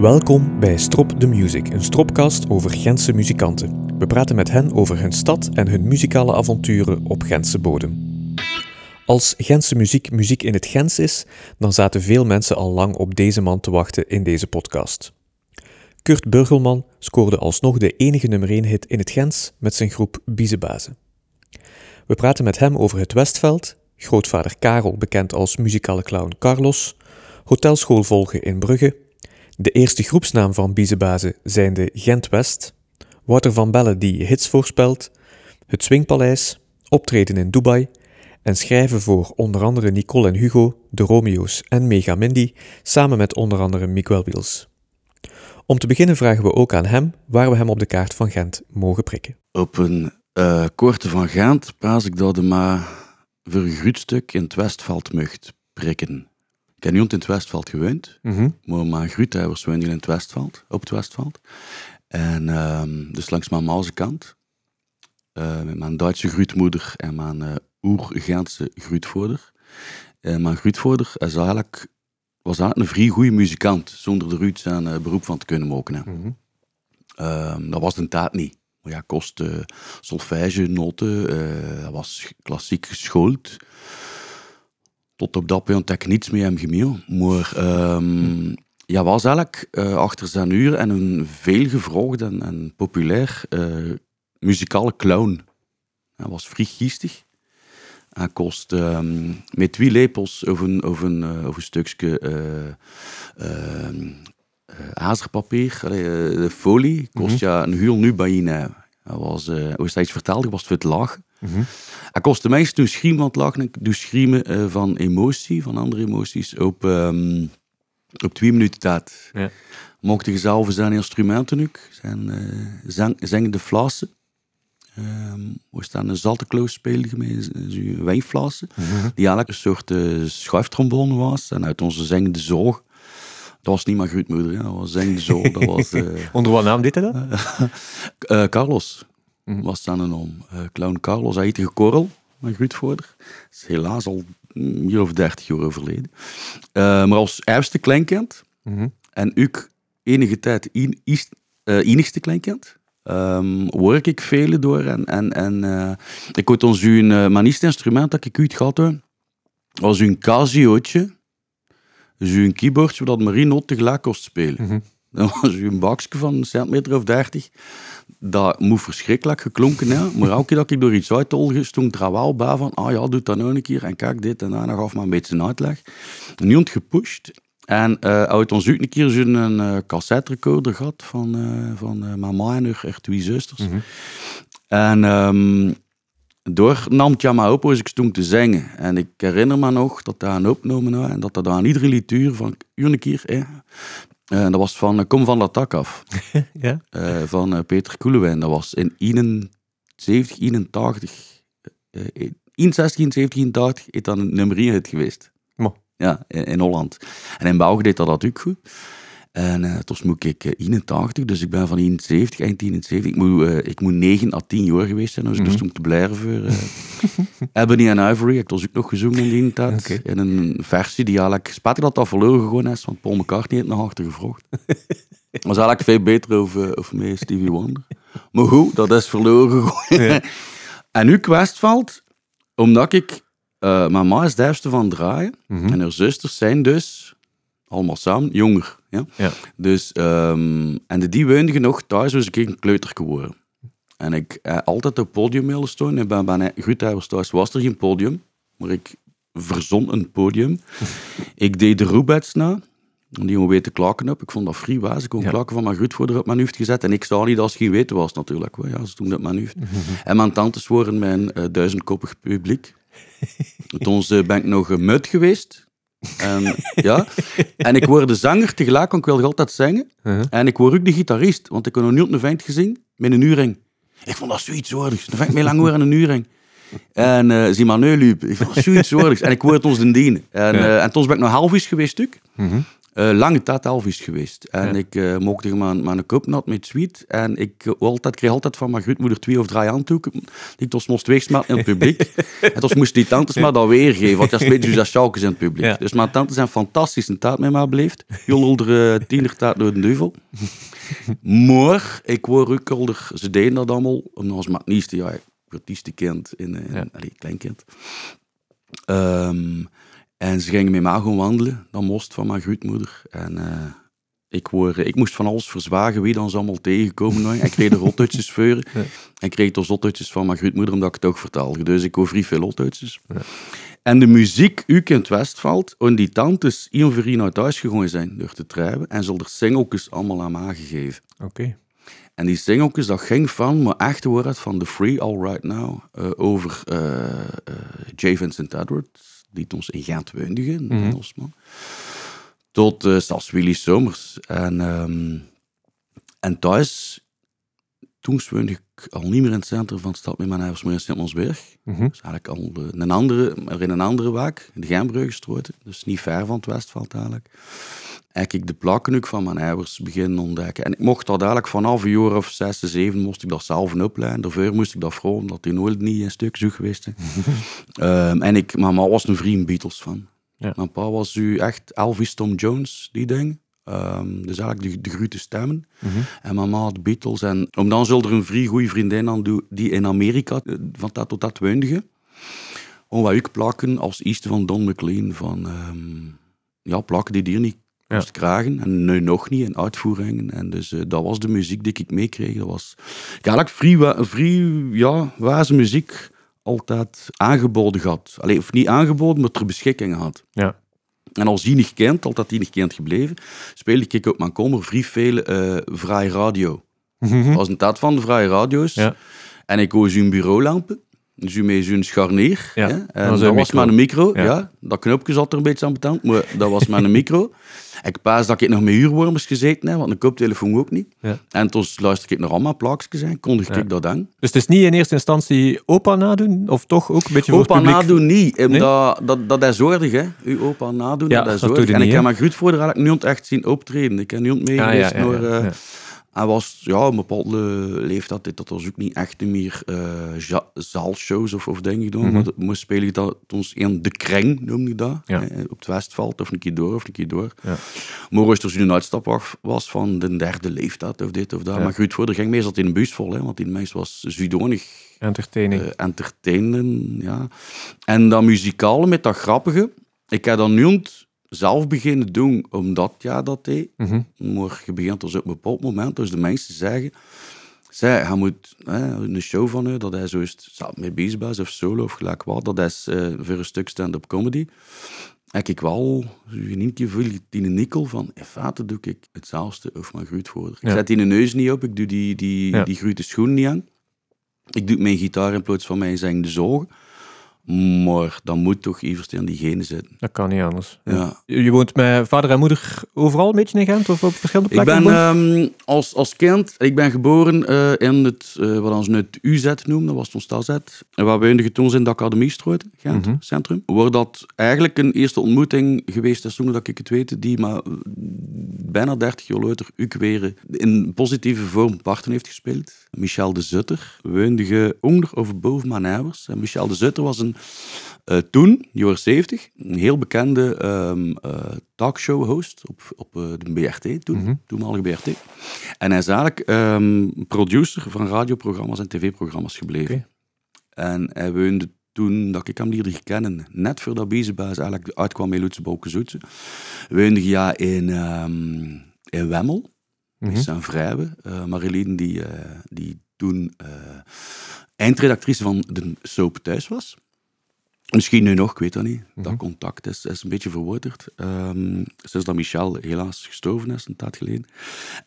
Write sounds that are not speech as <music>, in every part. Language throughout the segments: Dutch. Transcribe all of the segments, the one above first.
Welkom bij Strop the Music, een stropcast over Gentse muzikanten. We praten met hen over hun stad en hun muzikale avonturen op Gentse bodem. Als Gentse muziek muziek in het Gens is, dan zaten veel mensen al lang op deze man te wachten in deze podcast. Kurt Burgelman scoorde alsnog de enige nummer 1 hit in het Gens met zijn groep Biezebazen. We praten met hem over het Westveld, grootvader Karel, bekend als muzikale clown Carlos, hotelschool volgen in Brugge, de eerste groepsnaam van Biezebazen zijnde Gent West, Wouter van Bellen die hits voorspelt, het Swingpaleis, optreden in Dubai en schrijven voor onder andere Nicole en Hugo, de Romeo's en Mega Mindy, samen met onder andere Miguel Wiels. Om te beginnen vragen we ook aan hem waar we hem op de kaart van Gent mogen prikken. Op een uh, korte van Gent praat ik dat de maar voor in het Westveld mocht prikken. Ik heb niet in het Westveld gewoond, Mhm. maar mijn groothuis woonden in het Westveld, op het Westveld. En ehm, dus langs mijn Maalse kant, eh, met mijn Duitse grootmoeder en mijn eh oer-Gentse grootvader. En mijn grootvader is eigenlijk, was eigenlijk een vrij goede muzikant, zonder er iets aan eh, beroep van te kunnen maken. Ehm, dat was de tijd niet. Maar ja, kost solfège, noten, hij was klassiek geschoold. Tot op dat punt heb ik niets met hem gemeen. Maar ehm ja, was eigenlijk eh, achter zijn uur en een veelgevraagd en, en populair eh, muzikale clown. Hij was vrij giestig. Hij kost ehm, met twee lepels of een, of een, eh, of een stukje eh, ehm, eh, eh, de folie, kost ja een huur nu bij je. Hij was, hoe is dat iets verteld, was het lachen. Mhm. Kostte mensen toen schreeuwen aan het lachen. Ik doe schreeuwen eh, van emotie, van andere emoties, op, ehm, op twee minuten tijd. Ja. Mocht je zelf zijn instrumenten ook, zijn zang, zangende flassen. Ehm we staan een zaltekloos spelen met wijnflassen, die eigenlijk een soort eh schuiftrombone was. En uit onze zangende zorg, dat was niet mijn grootmoeder, hè. dat was zangende zorg, dat was... <laughs> Onder wat naam deed hij dat? <laughs> Carlos Mhm. was zijn naam. Eh, clown Carlos, hij heette Korrel, mijn grootvader. is helaas al meer of dertig jaar overleden. Eh, maar als eerste kleinkind, Mhm. en ook enige tijd in, is, eh, enigste kleinkind, ehm werk ik vele door. En, en, en ik had ons een uh, eerste instrument dat ik uit gehad heb, was een Casiootje. Dus een keyboardje dat Marie not tegelijk kost spelen. Mhm. Dat was een bakje van een centimeter of dertig. Dat moet verschrikkelijk geklonken hebben. Maar elke keer dat ik door iets uittolde, stond er wel bij van ah ja, doe dat nou een keer. En kijk dit en dan gaf me een beetje een uitleg. Niemand gepusht. En eh uit ons uit een keer zo'n een eh, cassette recorder gehad van, eh, van mama en haar haar twee zusters. Mhm. En ehm door nam het ja maar op als ik stond te zingen. En ik herinner me nog dat daar een opgenomen had en dat dat aan iedere lituur van een keer, hè, eh, dat was van eh, Kom van dat tak af, <laughs> Ja? eh, van Peter Koelewijn. Dat was in 71, 81, eh, in 61, 70, 81 is dat een nummer 1 hit geweest. Mo. Ja, in, in Holland. En in België deed dat dat ook goed. En eh toen moet ik eh, 81, dus ik ben van 71, eind 71. Ik moet, eh, ik moet 9 à 10 jaar geweest zijn, dus ik Mhm. stond te blijven eh, <laughs> Ebony and Ivory. Ik heb dus ook nog gezongen in die <laughs> tijd. In een versie die eigenlijk, spijtig dat dat verloren gewoon is, want Paul McCartney heeft nog achter. Dat was eigenlijk veel beter over, over mij, Stevie Wonder. Maar goed, dat is verloren. Ja. <laughs> En nu Westveld, omdat ik... eh mijn ma is de van draaien. Mhm. En haar zusters zijn dus, allemaal samen, jonger. Ja? Ja. Dus, ehm, en de die woonden nog thuis, was ik een kleuter geworden. En ik heb altijd op podium willen staan. En bij mijn groothuis thuis was er geen podium, maar ik verzon een podium. <laughs> ik deed de roebets na. En die jongen weten klakken op. Ik vond dat vrij was. Ik kon Ja. klakken van mijn grootvader op mijn hoofd gezet. En ik zou niet als geen weten was natuurlijk. wel. Ja, ze doen dat mijn hoofd. <laughs> En mijn tantes waren mijn eh, duizendkoppig publiek. <laughs> Toen eh, ben ik nog een mut geweest. En, ja. en ik word de zanger tegelijk, want ik wilde altijd zingen. Mhm. En ik word ook de gitarist, want ik had nog nooit een vent gezien met een uurring. Ik vond dat zoiets waardigs. Een vent met lang haar en een uurring. En eh zie maar nu. Ik vond dat zoiets waardigs. En ik word ons den dienen. En, Ja. eh, en toen ben ik nog half eens geweest ook. Mhm. Uh, lange tijd Elvis geweest. En Ja. ik uh, mocht mijn, mijn kop nat met sweet. En ik uh, altijd, kreeg altijd van mijn grootmoeder twee of drie handdoeken. Die ik dus moest wegsmelten in het publiek. <laughs> en dus moest die tantes me dat weergeven. Want dat is beetje zoals sjaalkes in het publiek. Ja. Dus mijn tantes zijn fantastisch een taart met mij beleefd. Heel older tiener taart door de duivel. <laughs> maar ik word ook older. Ze deden dat allemaal. Omdat als mijn nieste, ja, tieste kind. In, in, Ja. allee, kleinkind. Ehm, en ze gingen met mij gewoon wandelen, dat most van mijn grootmoeder. En eh, ik, word, ik moest van alles verzwagen wie dan ze allemaal tegenkomen. Ik kreeg de rotutjes <laughs> voor. Ja. En ik kreeg de zotutjes van mijn grootmoeder, omdat ik het ook vertaalde. Dus ik hoor vrij veel rotutjes. Ja. En de muziek, u kent Westveld, en die tantes hier voor naar thuis gegaan zijn door te trijden. En ze hadden er singeltjes allemaal aan mij gegeven. Oké. En die singeltjes, dat ging van mijn echte woord van The Free All Right Now eh, over eh, eh, J. Vincent Edwards, die het ons in Gent Mhm. Engelsman, tot eh, zelfs Willy Somers. En, ehm, en thuis, toen woonde ik al niet meer in het centrum van de stad met mijn ouders, maar in Sint-Mansberg. Mhm. Dus eigenlijk al eh, een andere, maar in een andere wijk, in de Gembruggestroten. Dus niet ver van het Westveld eigenlijk. En ik de plakken ook van mijn ouders beginnen ontdekken. En ik mocht dat eigenlijk vanaf een jaar of zes, zeven, moest ik dat zelf opleiden. Daarvoor moest ik dat vroeg, omdat die nooit niet een stuk zoek geweest. <laughs> Ehm, en ik, mijn ma was een vriend Beatles van. Ja. Mijn pa was u echt Elvis Tom Jones, die ding. Ehm, dus eigenlijk de, de grote stemmen. Mhm. En mijn ma had Beatles. En om dan zult er een vrij goede vriendin aan doen, die in Amerika eh, van dat tot dat woonde. Om wat ik plakken als eerste van Don McLean. Van, ehm, ja, plakken die hier niet Ja. moest kragen. En nu nog niet in uitvoeringen. En dus eh, dat was de muziek die ik meekreeg. Dat was ik had eigenlijk wa- vrij ja, muziek altijd aangeboden gehad. Allee, of niet aangeboden, maar ter beschikking had. Ja. En als die niet kent, altijd die niet kent gebleven, speelde ik op mijn kommer vrij veel eh vrij radio. Mhm. Dat was een tijd van de vrije radio's. Ja. En ik koos een bureaulampen. Zo'n scharnier. Ja, hè. dat En was dat was maar een micro. Ja. Ja. Dat knopje zat er een beetje aan betand, maar dat was maar een <laughs> micro. Ik paas dat ik nog met uurwormers gezeten heb, want een koptelefoon ook niet. Ja. En toen luisterde ik naar allemaal plaatjes en kondig ik dat aan. Dus het is niet in eerste instantie opa nadoen? Of toch ook een beetje voor Opa publiek? nadoen niet, Nee? omdat dat, dat is zordig, hè. Uw opa nadoen, dat is dat je En ik heb mijn grootvader eigenlijk niet echt zien optreden. Ik heb mee Ah, geweest ja, ja, naar... Hij was ja, een bepaalde leeftijd, dat was ook niet echt meer ja- zaalshows of, of dingen gedaan. Mhm. Maar moest spelen dat ons in de kring, noemde ik dat. Ja. eh, op het Westveld, of een keer door, of een keer door. Ja. Maar als er zo'n uitstap was- was van de derde leeftijd, of dit of dat. Ja. Maar goed, voor ging meestal in een bus vol, hè, want die mens was zuidonig Entertaining. eh entertainen, ja. En dat muzikale met dat grappige, ik heb dat nu ont- zelf beginnen doen, omdat ja, dat deed. Maar je begint dus op een bepaald moment, dus de mensen zeggen, zij, hij moet hè, een show van u, dat hij zo is, zelf met bezig is, of solo of gelijk wat, dat is eh, voor een stuk stand-up comedy. Heb ik wel, een keer veel die nikkel van, in feite doe ik hetzelfde of mijn grootvader. Ik Ja. zet die neus niet op, ik doe die, die, Ja. die schoen niet aan. Ik doe mijn gitaar in plaats van mijn zingende zorgen. Maar dan moet toch eerst in die genen zitten. Dat kan niet anders. Ja. Je woont met vader en moeder overal een beetje in Gent of op verschillende Ik plekken? ben gewoond? ehm, als, als kind, ik ben geboren eh, in het, eh, wat ze nu het UZ noemen, dat was toen Stal Z. En waar woonden toen in de Academiestraat, Gent, Mhm. centrum. Waar dat eigenlijk een eerste ontmoeting geweest is, zonder dat ik het weet, die maar bijna 30 jaar later weer in positieve vorm parten heeft gespeeld. Michel de Zutter woonde je onder of boven mijn ouders. En Michel de Zutter was een, eh, toen, jaren 70, een heel bekende ehm eh, talkshow-host op, op eh, de BRT, toen, Mhm. toenmalige BRT. En hij is eigenlijk ehm, producer van radioprogramma's en tv-programma's gebleven. En hij woonde toen dat ik hem leerde kennen, net voordat Biezenbaas eigenlijk uitkwam met Loetse Bokenzoetse, woonde ja in, ehm, in Wemmel. Mhm. Die zijn vrouwen. Uh, Marilien, die, eh, die toen eh, eindredactrice van de soap thuis was. Misschien nu nog, ik weet dat niet. Mhm. Dat contact is, is een beetje verwaterd. Ehm sinds dat Michel helaas gestorven is, een tijd geleden.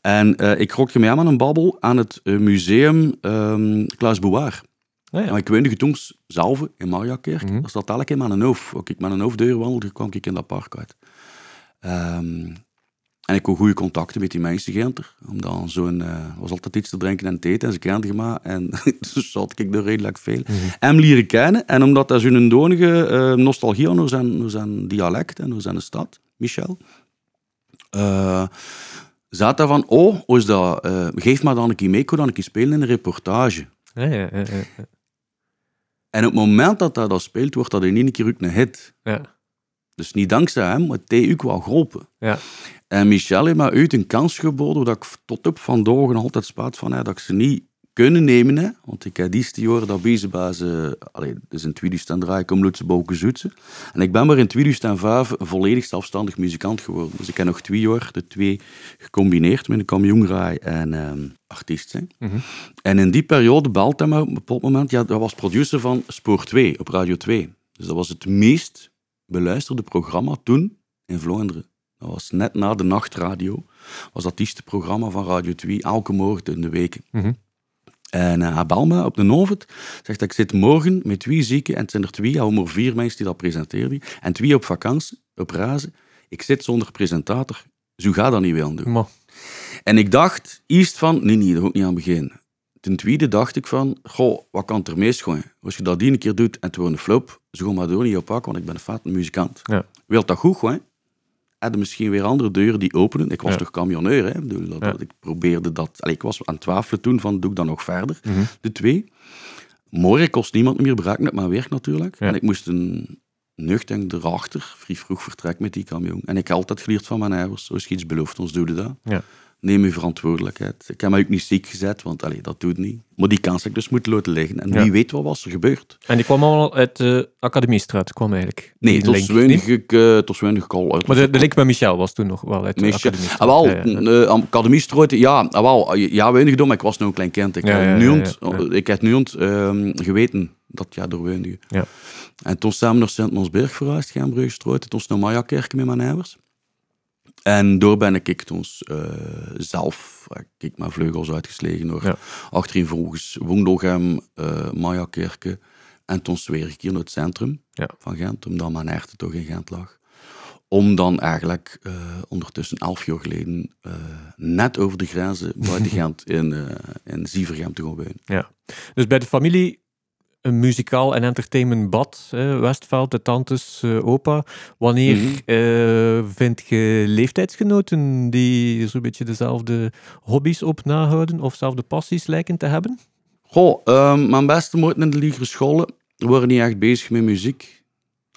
En eh, ik rokte mij aan aan een babbel aan het eh, museum ehm Klaas Bouwaar. Ah, ja. Nou, ik woonde toen zelf in Mariakerk. Mhm. Dat zat eigenlijk in mijn hoofd. Ook ik met een hoofddeur wandelde, kwam ik in dat park uit. Ehm, en ik had goede contacten met die mensen Genter. Omdat zo'n, eh was altijd iets te drinken en te eten. En ze kenden me. En <laughs> dus zat ik er redelijk veel. Hem leren kennen. En omdat hij zo'n donige eh, nostalgie had naar zijn, naar zijn dialect en naar zijn stad, Michel. Uh, zat daar van, oh, is dat? Geef maar dan een keer mee, dan een keer spelen in een reportage. Ja, ja, ja. En op het moment dat dat, dat speelt, wordt dat in één keer ook een hit. Ja. Dus niet dankzij hem, maar het heeft ook wel geholpen. Ja. En Michel heeft me uit een kans geboden, dat ik tot op vandaag nog altijd spaat van, hè, dat ik ze niet kunnen nemen. Hè? Want ik heb die jaren dat bezig was. Uh, allee, dus in 2003 kom Lutse Boken Zoetse. En ik ben maar in 2005 een volledig zelfstandig muzikant geworden. Dus ik heb nog twee jaar de twee gecombineerd met een kamjongraai en um, artiest zijn. Mhm. En in die periode belt hij me op een bepaald moment. Ja, dat was producer van Spoor 2 op Radio 2. Dus dat was het meest beluisterde programma toen in Vlaanderen. Dat was net na de nachtradio. was dat eerste programma van Radio 2, elke morgen in de weken. Mhm. En uh, hij belt me op de Novet. Zegt dat ik zit morgen met twee zieken. En het zijn er twee, al maar vier mensen die dat presenteerden. En twee op vakantie, op razen. Ik zit zonder presentator. Zo ga dat niet willen doen. Maar, En ik dacht eerst van, nee, nee, daar ook niet aan beginnen. Ten tweede dacht ik van, goh, wat kan er meest gooien? Als je dat die een keer doet en het wordt een flop, zo maar door niet oppakken, want ik ben een fat muzikant. Ja. Wilt dat goed gooien? Hadden misschien weer andere deuren die openen. Ik was Ja. toch camionneur, hè? Ik, bedoel, dat, ik probeerde dat... Allee, ik was aan het twijfelen toen van, doe ik dat nog verder? Mhm. De twee. Morgen kost niemand meer braken met mijn werk natuurlijk. En ik moest een nuchter erachter, vrij vroeg vertrek met die camion. En ik heb altijd geleerd van mijn ouders, als je iets belooft, ons doe je dat. Ja. Neem je verantwoordelijkheid. Ik heb mij ook niet ziek gezet, want allee, dat doet niet. Maar die kans heb ik dus moeten laten liggen. En Ja. wie weet wat was er gebeurd. En die kwam allemaal uit de Academiestraat, kwam eigenlijk. Nee, Die het was weinig, ik, eh, het was weinig al uit. Maar de, de link met Michel was toen nog wel uit de Michel- Academiestraat. Ah, wel, Ja, ja. eh, Academie Strooit, ja, ah, wel, ja, weinig dom, maar ik was nog een klein kind. Ik heb nu ont- ja, ja. ik heb nu ont, ehm, geweten dat ja, door weinig. Ja. En toen samen naar Sint-Monsberg verhuisd, Gembrugge Strooit, toen naar Mayakerk met mijn ouders. En door ben ik toen eh, zelf, eh, ik mijn vleugels uitgeslagen hoor. Ja. Achterin volgens Woendogem, uh, Mayakerke. En toen zweer ik hier naar het centrum Ja. van Gent, omdat mijn herten toch in Gent lag. Om dan eigenlijk eh, ondertussen elf jaar geleden eh, net over de grenzen buiten <laughs> Gent in, eh in Zievergem te gaan wonen. Dus bij de familie een muzikaal en entertainment bad, hè, Westveld, de tantes, eh, opa. Wanneer Mhm. eh, vind je leeftijdsgenoten die zo'n beetje dezelfde hobby's op nahouden of dezelfde passies lijken te hebben? Goh, ehm, mijn beste maten in de lagere scholen waren niet echt bezig met muziek.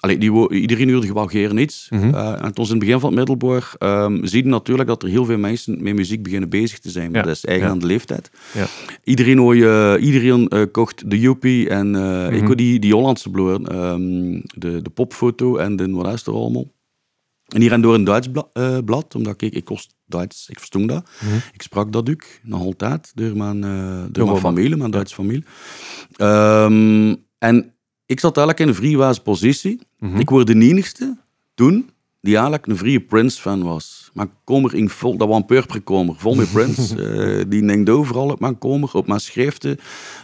Allee, die, iedereen huurde gewoon geen iets. Eh, en toen in het begin van het middelbaar ehm zie je natuurlijk dat er heel veel mensen met muziek beginnen bezig te zijn. Maar Ja, dat is eigen ja. aan de leeftijd. Ja. Iedereen, hoor je- iedereen eh, kocht de Joepie en eh, ik Mhm. hoor die, die Hollandse bloer, ehm, de, de popfoto en de wat is er allemaal. En hier en door een Duits bla- eh, blad, omdat ik, ik kost Duits, ik verstond dat. Mhm. Ik sprak dat ook, nog altijd, door mijn, door mijn familie, mijn Duitse familie. Ehm, en ik zat eigenlijk in een vrije positie. Mhm. Ik word de enigste toen die eigenlijk een vrije Prince-fan was. Mijn komer ging vol, dat was een purperkomer, vol met Prince. <laughs> Eh, die neemt overal op mijn komer, op mijn schriften.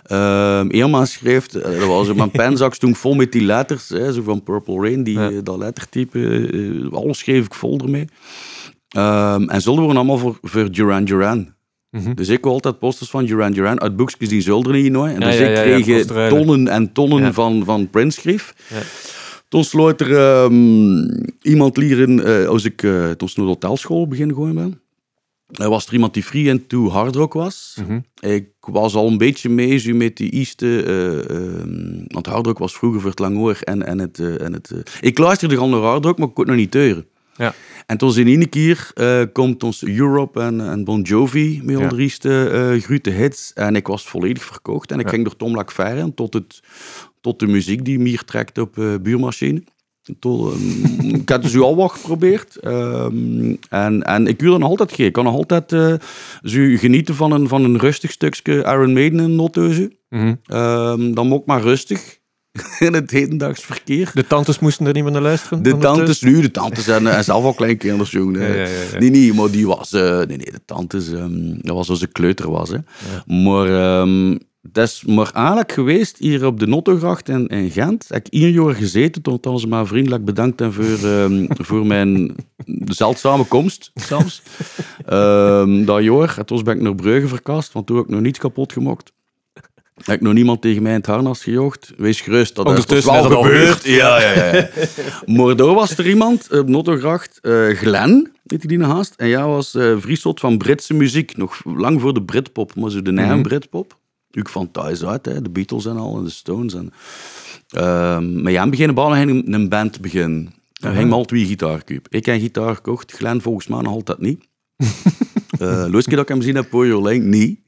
Ehm een mijn schrift, eh, dat was op mijn <laughs> penzak toen vol met die letters, hè, zo van Purple Rain, die, Ja. eh, dat lettertype. alles schreef ik vol ermee. Ehm, en zullen we allemaal voor, voor Duran Duran. Mhm. Dus ik wil altijd posters van Duran Duran uit boekjes die zullen niet nooit. En Ja, dus ja, ik ja, kreeg tonnen en tonnen van, van Prince schrift. Ja. Toen sloot er ehm, iemand leren, eh, als ik eh toen naar de hotelschool begin gooien ben. Er was er iemand die free and to hard rock was. Mhm. Ik was al een beetje mee met die eerste, eh, ehm, want hard rock was vroeger voor het langoor en, en het... en het ik luisterde al naar hard rock, maar ik kon het nog niet teuren. Ja. En toen in één keer eh, komt ons Europe en, en Bon Jovi met Ja. eerste eh grote hits. En ik was volledig verkocht. En ik Ja. ging door Tom Lacfaire tot, het, tot de muziek die meer trekt op eh, buurmachine. Tot, ehm, <laughs> ik heb dus al wat geprobeerd. Ehm, en, en ik wil nog altijd geen. Ik kan nog altijd zo genieten van een, van een rustig stukje Iron Maiden in notteuze. Mhm. Ehm, dan ook maar rustig <laughs> in het hedendaags verkeer. De tantes moesten er niet meer naar luisteren? De tantes nu, de tantes en, en zelf al kleinkinders, jongen. Ja, ja. Nee, nee, maar die was... eh, nee, nee, de tantes... ehm, dat was als een kleuter was, hè. Maar... ehm dat is maar eigenlijk geweest hier op de Nottogracht in, in Gent. Heb ik één jaar gezeten, tot ze maar vriendelijk bedankt en voor, ehm, <laughs> voor mijn zeldzame komst, zelfs. <laughs> Dat jaar, en toen ben ik naar Brugge verkast, want toen heb ik nog niets kapot gemaakt. Heb ik nog niemand tegen mij in het harnas gejocht? Wees gerust, dat is, dat is wel gebeurd. Ja, ja, ja. <laughs> daar was er iemand op Nottogracht, eh Glenn, heette die haast. En ja, was eh vriesot van Britse muziek. Nog lang voor de Britpop, maar zo de eigen Britpop. Ook van thuis uit, hè. de Beatles en al, en de Stones. En, Ehm, maar ja, aan het begin bal een, een band te beginnen. Er ging me al twee gitaar koop. Ik heb een gitaar gekocht, Glenn volgens mij nog altijd niet. <laughs> uh, dat ik hem gezien heb, Pojo Link, niet.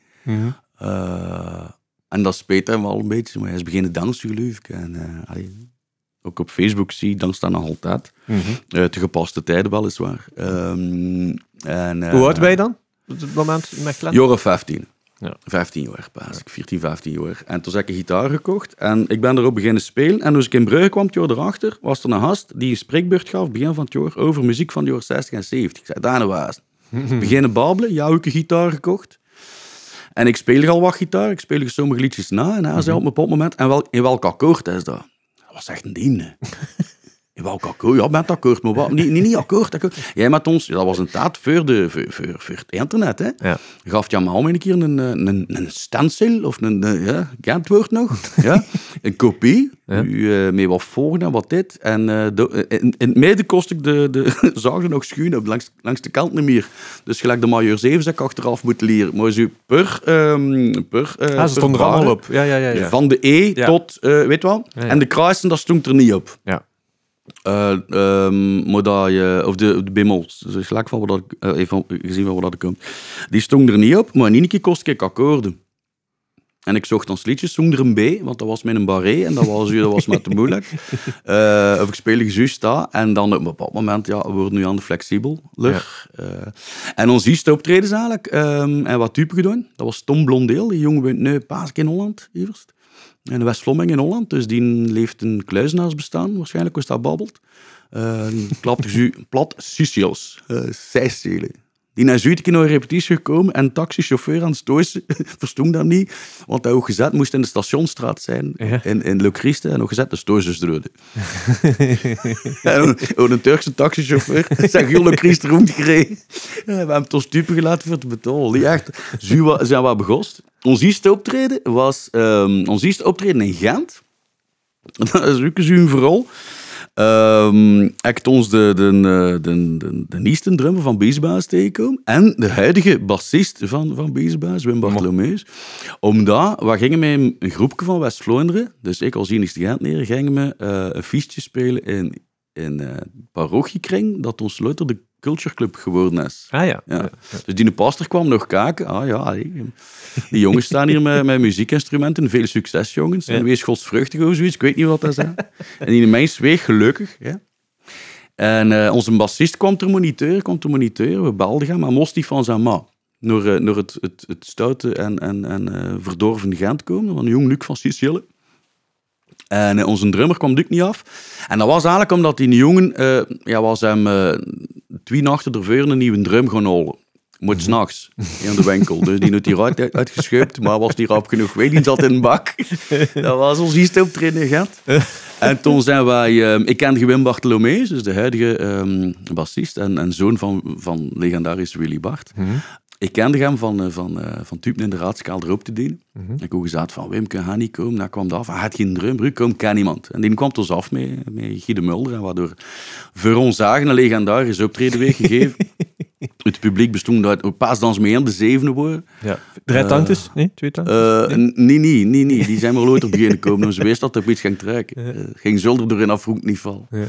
Eh, en dat speet hem wel een beetje, maar hij is beginnen dansen, geloof ik. En, eh, allee, ook op Facebook zie je danst dat nog altijd. Eh, te gepaste tijden weliswaar. Ehm en, eh, Hoe oud ben je dan? Op het moment met Glenn? Jaren 15. Ja. 15 jaar, pas ik. 14, 15 jaar. En toen heb ik een gitaar gekocht en ik ben erop beginnen spelen. En toen ik in Brugge kwam, het jaar erachter, was er een gast die een spreekbeurt gaf, begin van het jaar, over muziek van de jaren 60 en 70. Ik zei, daar was <laughs> Beginnen babbelen, ja, een gitaar gekocht. En ik speel al wat gitaar, ik speel sommige liedjes na. En hij zei op een bepaald moment, en wel, in welk akkoord is dat? Dat was echt een dien. <laughs> In welk akkoord? Ja, met akkoord, maar wat? Niet, niet, niet akkoord, akkoord. Jij met ons, dat was een tijd voor, de, voor, voor, voor het internet, hè. Ja. Gaf je allemaal een keer een, een, een, een stencil, of een, een ja, kent woord nog? ja, <laughs> een kopie, Ja. u, eh, met wat volgende en wat dit. En eh, de- in, in het midden kost ik de, de <laughs> zagen nog schuin op, langs, langs de kant niet meer. Dus gelijk de majeur 7 zou ik achteraf moeten leren. Maar zo per... ehm per eh, Ah, ze stonden er allemaal op. Ja, ja, ja. ja. Van de E tot, eh, weet je wel? En de kruisen, dat stond er niet op. Ja. Maar dat je, of de, de bemol, dus gelijk van wat ik- eh, even gezien van wat dat komt. Die stond er niet op, maar in één keer kost ik akkoorden. En ik zocht ons liedjes, zong er een B, want dat was met een barré en dat was, dat was met te moeilijk. <laughs> Eh, of ik speelde gejuist dat. En dan op een bepaald moment, ja, we worden nu aan de flexibel. Eh, en ons eerste optredens eigenlijk, ehm, en wat type gedaan. Dat was Tom Blondeel, die jongen woont nu Paas in Holland, eerst. In West-Vlomming in Holland, dus die leeft een kluizenaarsbestaan, waarschijnlijk als dat babbelt. Eh die klapt zu plat Sicils, uh, Sicilië. Die naar Zuid naar een repetitie gekomen en taxichauffeur aan het <laughs> verstond dat niet, want hij ook gezet moest in de stationstraat zijn, Ja. in, in Le Christe, en ook gezet de stoeisers doden. <laughs> en ook een Turkse taxichauffeur, <laughs> zijn heel Le Christe rondgereden. We hebben hem tot stupen gelaten voor het betalen. Die echt, zijn wat begost. Ons eerste optreden was, ehm, ons eerste optreden in Gent. Dat is ook een vooral. Ehm echt ons de, de, de, de, de, de nieuwste drummer van Beesbaas tegenkomen. En de huidige bassist van, van Beesbaas, Wim Bartholomeus. Omdat, we gingen met een, groepje van West-Vlaanderen, dus ik als enigste Gent neer, gingen we eh, een fiestje spelen in, in eh parochiekring, dat ons later de Culture Club geworden is. Ah ja. Ja. Dus die pastor kwam nog kijken. Ah ja, hey, die jongens staan hier met, met muziekinstrumenten. Veel succes, jongens. En wees godsvruchtig of zoiets. Ik weet niet wat dat is. hè. en die mens weeg gelukkig. Ja. En eh, onze bassist kwam ter moniteur, kwam ter moniteur. We belden hem, maar moest niet van zijn ma. Naar, eh, naar het, het, het stoute en, en, en verdorven Gent komen. Van een jong Luc van Sicile. En eh, onze drummer kwam ook niet af. En dat was eigenlijk omdat die jongen, eh, ja, was hem eh, twee nachten ervoor een nieuwe drum gaan halen. Maar s'nachts in de winkel. Dus die had eruit uitgescheupt, maar was die rap genoeg. Weet niet, zat in een bak. <laughs> Dat was ons eerste optreden in Gent. En toen zijn wij... eh, ik kende Wim Bartholomeus, dus de huidige ehm, bassist en, en zoon van, van legendarisch Willy Bart. Ik kende hem van, eh, van, eh, van Tupen in de raadskaal erop te dienen. Ik heb ook gezegd van, Wim, kan hij niet komen? Dan kwam dat af. Hij had geen drummer, kom, kan niemand. En die kwam dus af met, met Guy de Mulder. En waardoor voor ons zagen een legendarisch optreden weer gegeven. <laughs> Het publiek bestond uit een paasdans mee aan de zevende woorden. ja. Drie tantes? Nee, twee tantes? Nee, nee, nee, nee. Die zijn maar later beginnen komen. Dus ze wist dat er iets ging trekken. Ging zolder door in afroep niet val. Ja.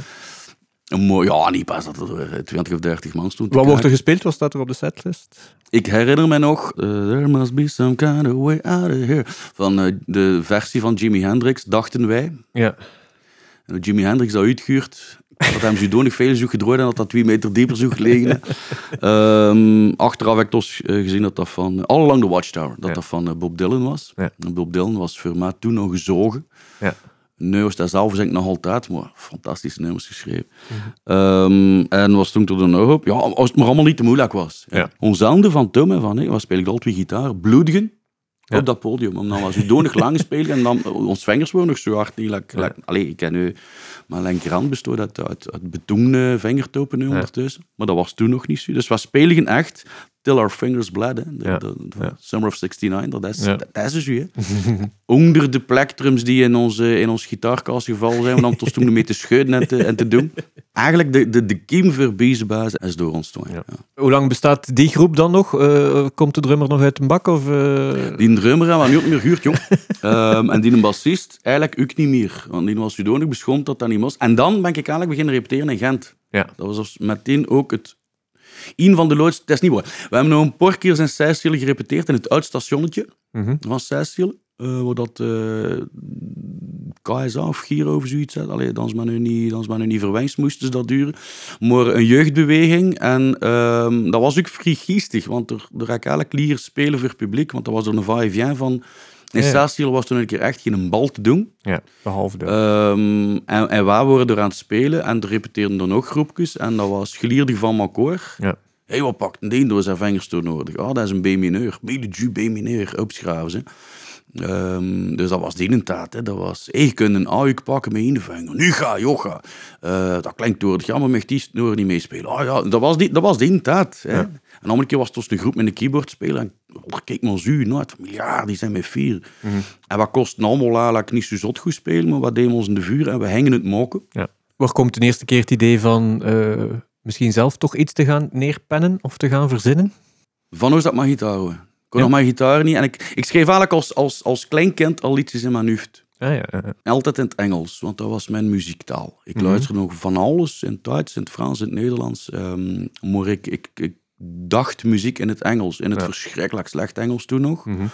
Mooi, ja, niet pas dat er eh, 20 of 30 man stond. Wat wordt er gespeeld? Wat staat er op de setlist? Ik herinner me nog, eh, There must be some kind of way out of here. Van eh, de versie van Jimi Hendrix, dachten wij. Ja. En dat Jimi Hendrix dat uitgehuurd. Dat hem zodanig veel zoek gedroogd en dat dat twee meter dieper zou gelegen. <laughs> Ehm, achteraf heb ik dus eh, gezien dat dat van All Along the Watchtower, dat Ja. dat van eh, Bob Dylan was. Ja. En Bob Dylan was voor mij toen nog gezogen. Ja. Nu was dat zelf zeg ik nog altijd, maar fantastische nummers geschreven. Ehm, en was toen er nog op? Ja, als het maar allemaal niet te moeilijk was. Ja. Van Tom en van, hey, wat speel ik altijd gitaar? Bloedigen. Ja. Op dat podium. Om dan was zodanig <laughs> lang spelen en dan, ons vingers worden nog zo hard niet. Like, like- allee, ik ken nu, mijn linkerhand bestaat uit, uit, uit vingertopen nu ondertussen. Maar dat was toen nog niet zo. Dus we spelen echt Till Our Fingers Bled. Hè. De, Ja, de- de ja. Summer of 69, dat is, Ja. dat, is dus. <laughs> Onder de plektrums die in, onze, in ons gitaarkast gevallen zijn, om ons toen mee te scheuden en te, en te doen. Eigenlijk de, de, de kiem voor is door ons toen. Ja. Ja. Hoe lang bestaat die groep dan nog? Eh, komt de drummer nog uit een bak? Of, eh? Die drummer hebben we nu ook niet meer gehuurd, jong. <laughs> Ehm, en die een bassist eigenlijk ook niet meer. Want die was zodanig beschroomd dat dat niet was. En dan ben ik eigenlijk beginnen repeteren in Gent. Ja. Dat was meteen ook het... Een van de loods... Het is niet waar. We hebben nog een paar keer zijn gerepeteerd in het oud stationnetje Mhm. van Seysselen. eh waar dat eh, KSA of Giro of zoiets had. Allee, dan is men nu niet, dan is men nu niet moesten ze dat duren. Maar een jeugdbeweging. En ehm, dat was ook frigiestig, want er, er ga ik eigenlijk leren spelen voor het publiek. Want dat was er een va-et-vient van... In was toen een keer echt geen bal te doen. Ja, behalve de... Ehm, en, en wij waren er aan het spelen en er repeteerden er nog groepjes. En dat was Gelierde van Macor. Ja. Hé, hey, wat pakt een die door zijn vingers toe nodig? Ah, dat is een B-mineur. B-mineur, opschraven ze. Ehm, dus dat was die taat. Hè. Dat was, je kunt een A-juk pakken met één vinger. Nu ga, jocha. Eh dat klinkt door het jammer, mag die snor niet meespelen. Ah ja, dat was die, dat was die taat. Hè. Ja. En andere keer was het dus een groep met een keyboard spelen. En oh, kijk maar zo, nou, het miljard, die zijn met vier. Mhm. En wat kost allemaal eigenlijk niet zo zot goed spelen, maar wat deden we ons in de vuur en we hingen het moken. Ja. Waar komt de eerste keer het idee van eh, misschien zelf toch iets te gaan neerpennen of te gaan verzinnen? Van hoe is dat mijn gitaar? hoor. Ik kon nog mijn gitaar niet. En ik, ik schreef eigenlijk als, als, als klein kind al liedjes in mijn hoofd. Ah, ja, ja. Altijd in het Engels, want dat was mijn muziektaal. Ik Mhm. luisterde nog van alles, in het Duits, in het Frans, in het Nederlands. ehm, maar ik, ik, ik dacht muziek in het Engels. In het Ja. verschrikkelijk slecht Engels toen nog. Mhm.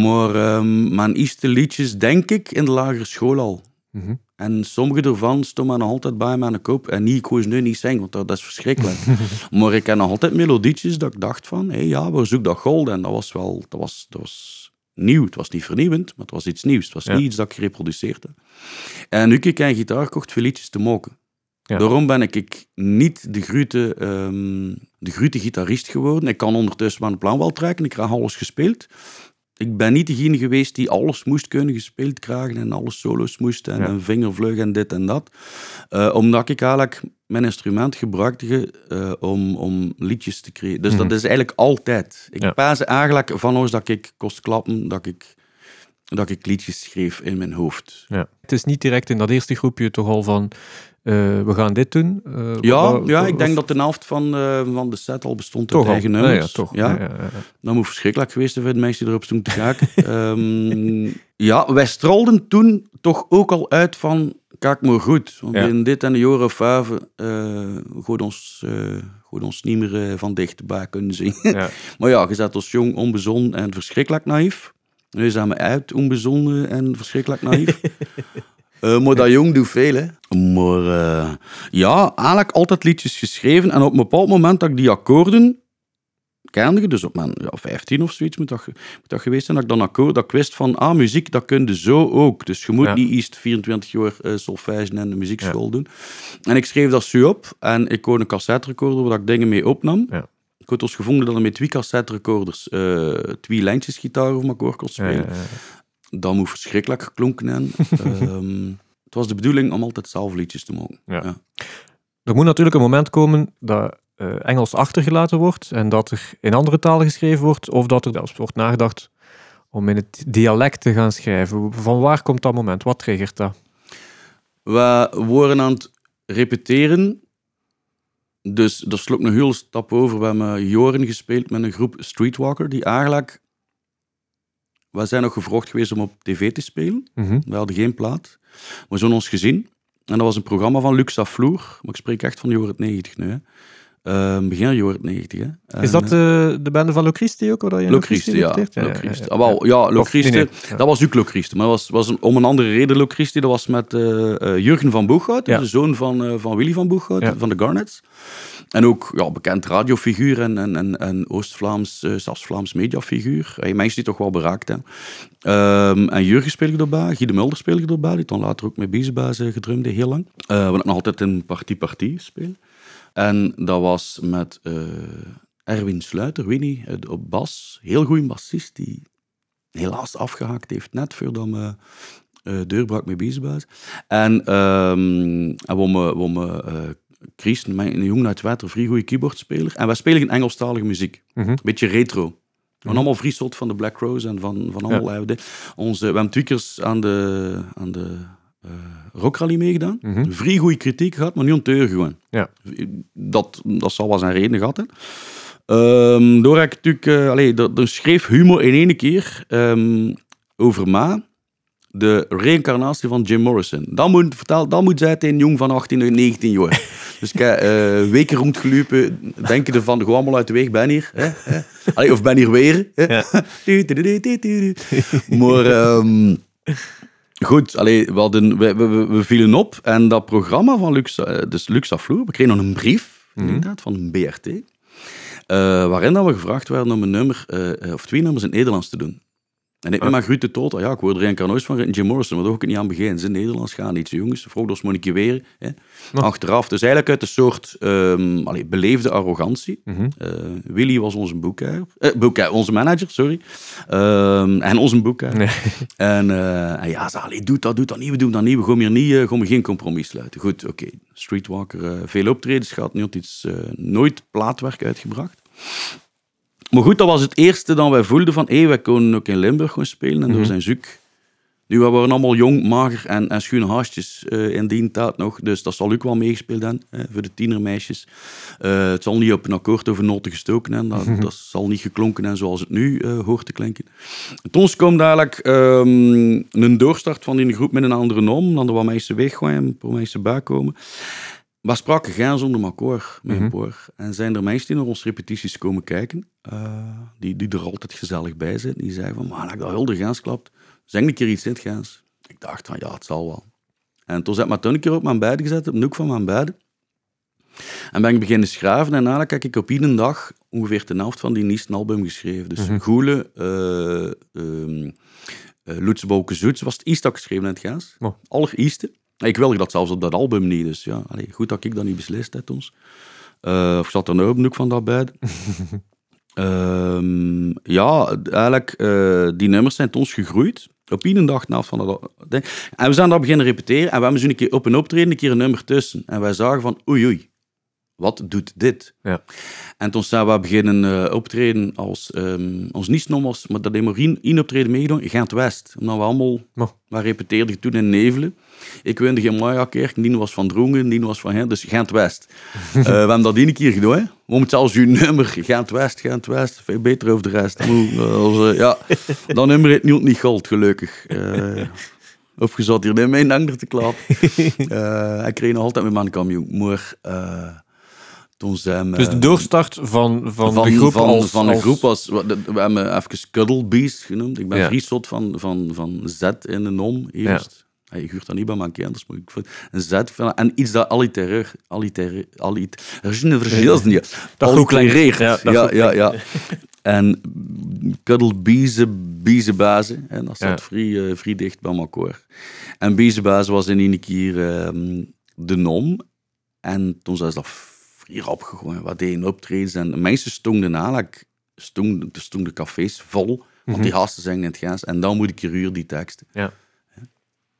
Maar ehm, mijn eerste liedjes, denk ik, in de lagere school al. Mhm. En sommige ervan stonden nog altijd bij mijn kop. En niet, ik ze nu niet zingen, want dat, dat is verschrikkelijk. <laughs> maar ik heb nog altijd melodietjes dat ik dacht van, hé ja, waar zoek dat gold? En dat was wel, dat was, dat was nieuw. Het was niet vernieuwend, maar het was iets nieuws. Het was Ja. niet iets dat ik gereproduceerd heb. En nu ik een gitaar voor liedjes te moken. Ja. Daarom ben ik, ik niet de grote, ehm, de grote gitarist geworden. Ik kan ondertussen mijn plan wel trekken. Ik krijg alles gespeeld. Ik ben niet degene geweest die alles moest kunnen gespeeld krijgen en alles solo's moest en Ja. een vingervleug en dit en dat. Eh, omdat ik eigenlijk mijn instrument gebruikte eh, om, om liedjes te creëren. Dus Mhm. dat is eigenlijk altijd. Ik Ja. paas eigenlijk van ons dat ik kost klappen, dat ik, dat ik liedjes schreef in mijn hoofd. Ja. Het is niet direct in dat eerste groepje toch al van eh, we gaan dit doen. eh, Ja, ja ik denk dat de helft van, eh, van de set al bestond toch uit eigen nummers. ja, toch. Ja. Ja, ja, ja. Dat moet verschrikkelijk geweest zijn voor de mensen die erop stonden te kijken. <laughs> Ehm, ja, wij strolden toen toch ook al uit van, kijk maar goed. Want in dit en de jaren vijf goed ons, goed ons niet meer van dichtbij kunnen zien. Ja. <laughs> maar ja, je zat als jong, onbezonnen en verschrikkelijk naïef. Nu zijn we uit, onbezonnen en verschrikkelijk naïef. <laughs> Eh, maar dat jong doet veel, hè. Maar eh, ja, eigenlijk altijd liedjes geschreven. En op een bepaald moment dat ik die akkoorden kende, dus op mijn ja, 15 of zoiets moet dat, moet dat geweest zijn, dat ik dan akkoord, dat ik wist van, ah, muziek, dat kun je zo ook. Dus je moet Ja. niet eerst 24 jaar eh solfège en de muziekschool doen. En ik schreef dat zo op. En ik kon een cassette recorder waar ik dingen mee opnam. Ja. Ik had dus gevonden dat er met twee cassette recorders eh, twee lijntjes gitaar over elkaar kon Ja, spelen. ja, ja. Dat moet verschrikkelijk geklonken hebben. <laughs> Ehm, het was de bedoeling om altijd zelf liedjes te maken. Ja. Er moet natuurlijk een moment komen dat eh, Engels achtergelaten wordt en dat er in andere talen geschreven wordt, of dat er zelfs wordt nagedacht om in het dialect te gaan schrijven. Van waar komt dat moment? Wat triggert dat? We waren aan het repeteren. Dus dat sloeg een hele stap over. We hebben Joren gespeeld met een groep Streetwalker, die eigenlijk... We zijn nog gevraagd geweest om op tv te spelen. Mhm. We hadden geen plaat. We zijn ons gezien. En dat was een programma van Luxa Vloer. Maar ik spreek echt van de jaren 90 nu. Hè. Ehm, begin jaren 90. Hè. Is dat eh, de, de bende van Locristi ook? Waar je Locriste, ja. repeteert? Locriste. Ah, ja, Of- Locriste. nee, nee. Ja. Dat was ook Locriste, maar was, was een- om een andere reden Locriste. Dat was met eh, eh, Jurgen van Boeghout, Ja. de zoon van, eh, van Willy van Boeghout, Ja. van de Garnets. En ook ja, bekend radiofiguur en, en, en, Oost-Vlaams, eh, zelfs Vlaams mediafiguur. Hey, mensen die toch wel beraakt hebben. Ehm, en Jurgen speelde erbij, Guy de Mulder speelde erbij, die dan later ook met Biezenbaas uh, gedrumde heel lang. Eh wat ik nog altijd in Partie Partie speel. En dat was met eh, Erwin Sluiter, Winnie, eh, op bas. Heel goede bassist, die helaas afgehaakt heeft net voordat me eh deurbrak met Biezenbaas. En, ehm en we we eh, Chris, mijn- een jongen uit Wetter, vrij goede keyboardspeler. En wij spelen in Engelstalige muziek. Mhm. Een beetje retro. We zijn allemaal vrij zot van de Black Rose en van, van allemaal ja. Onze, we hebben tweakers aan de, aan de eh rockrally meegedaan. Mhm. Vrij goede kritiek gehad, maar niet onteur gewoon. Ja. Dat, dat zal wel zijn reden gehad hebben. Ehm, door heb ik natuurlijk... eh allee, er, er schreef humor in één keer ehm, over Ma de reïncarnatie van Jim Morrison. Dat moet, vertel, dat moet zij tegen een jong van 18 of 19 jaar. <laughs> Dus ik heb eh, weken rondgelopen, denken ervan, gewoon allemaal uit de weg, ben hier. Hè. Allee, of ben hier weer. Hè. <laughs> Du. Maar ehm, goed, allee, we, hadden, we, we, we- vielen op en dat programma van Lux, eh, dus Lux Afloer, we kregen nog een brief, inderdaad, van een BRT, eh, waarin dat we gevraagd werden om een nummer, of twee nummers in het Nederlands te doen. En ik met mijn grote tot, ja, ik hoorde er een nooit van Jim Morrison, maar daar ook niet aan beginnen. Ze Nederlands gaan niet, jongens. Vroeg dus moet ik je weer. Hè. Achteraf. Dus eigenlijk uit een soort allee, beleefde arrogantie. Eh, Willy was onze boekhouder, eh, boekhouder, onze manager, sorry. Ehm, en onze boekhouder. Nee. En, eh, en ja, ze allee, doe dat, doe dat niet, we doen dat niet, we gaan hier niet, uh, gaan geen compromis sluiten. Goed, oké. Streetwalker, eh, veel optredens gehad, niet iets, eh, nooit plaatwerk uitgebracht. Maar goed, dat was het eerste dat wij voelden van, hé, wij kunnen ook in Limburg gaan spelen en door zijn zoek. Nu, we waren allemaal jong, mager en, en schuine haastjes eh, in die tijd nog. Dus dat zal ook wel meegespeeld hebben, hè, voor de tienermeisjes. Eh, het zal niet op een akkoord over noten gestoken hebben. Dat, dat zal niet geklonken hebben zoals het nu eh, hoort te klinken. Toen kwam dadelijk ehm, een doorstart van die groep met een andere naam. Dan er wat mensen weggooien, voor mensen bijkomen. We spraken geen zonder akkoord met paar. En zijn er mensen die naar onze repetities komen kijken, eh, die, die er altijd gezellig bij zitten. Die zeiden van, man, als ik dat hulde gaans klapt, zeg een keer iets in het gaans. Ik dacht van, ja, het zal wel. En toen zet ik toen een keer op mijn bed gezet, op een hoek van mijn bed. En ben ik beginnen schrijven en eigenlijk heb ik op iedere dag ongeveer de helft van die nieuwste album geschreven. Dus Goele, uh, um, uh, Zoets was het eerste dat ik geschreven in het. Oh. Allereerste. Ik wilde dat zelfs op dat album niet, dus ja, goed dat ik dat niet beslist heb ons. Uh, of zat er nou hoek van dat bed. <laughs> um, ja, eigenlijk, uh, die nummers zijn ons gegroeid. Op iedere dag na van dat. En we zijn dat beginnen repeteren. En we hebben zo een keer op een optreden een keer een nummer tussen. En wij zagen van, oei oei, wat doet dit? Ja. En toen zijn we beginnen uh, optreden als, um, als niet-nommers, maar dat hebben we één optreden meegedaan, Gent West. Omdat we allemaal, oh. we repeteerden toen in Nevelen. Ik woonde in Maya-kerk, die was van Drongen, die was van hen, dus Gent West. uh, <laughs> we hebben dat één keer gedaan, hè. We moeten zelfs uw nummer, Gent West, Gent West, veel beter over de rest. uh, ja, <laughs> dat nummer heeft niet, niet gold, gelukkig. Of je zat hier in mijn ander te klappen. uh, <laughs> ik kreeg nog altijd met mijn kampioen, maar... Uh, toen zijn, dus de doorstart van, van, van de groep van, als, van de als... groep was... We, we hebben even Cuddlebees genoemd. Ik ben ja. vriesot van, van, van Z in de nom eerst. Ja. Je huurt dat niet bij mijn kinders, maar ik vind een Z en iets dat allitereer, allitereer, allitereer, dat allitereert. Ja, ja, ja, ja. En Cuddlebees, biezenbazen, en dat zat ja. vrij, uh, vrij dicht bij elkaar. En biezenbazen was in een keer um, de nom. En toen zei ze dat hier opgegooid. Wat deden optredens en mensen stonden eigenlijk, stonden, stonden cafés vol, want mm -hmm. die gasten zijn in het gaas. En dan moet ik je huur die teksten. Ja.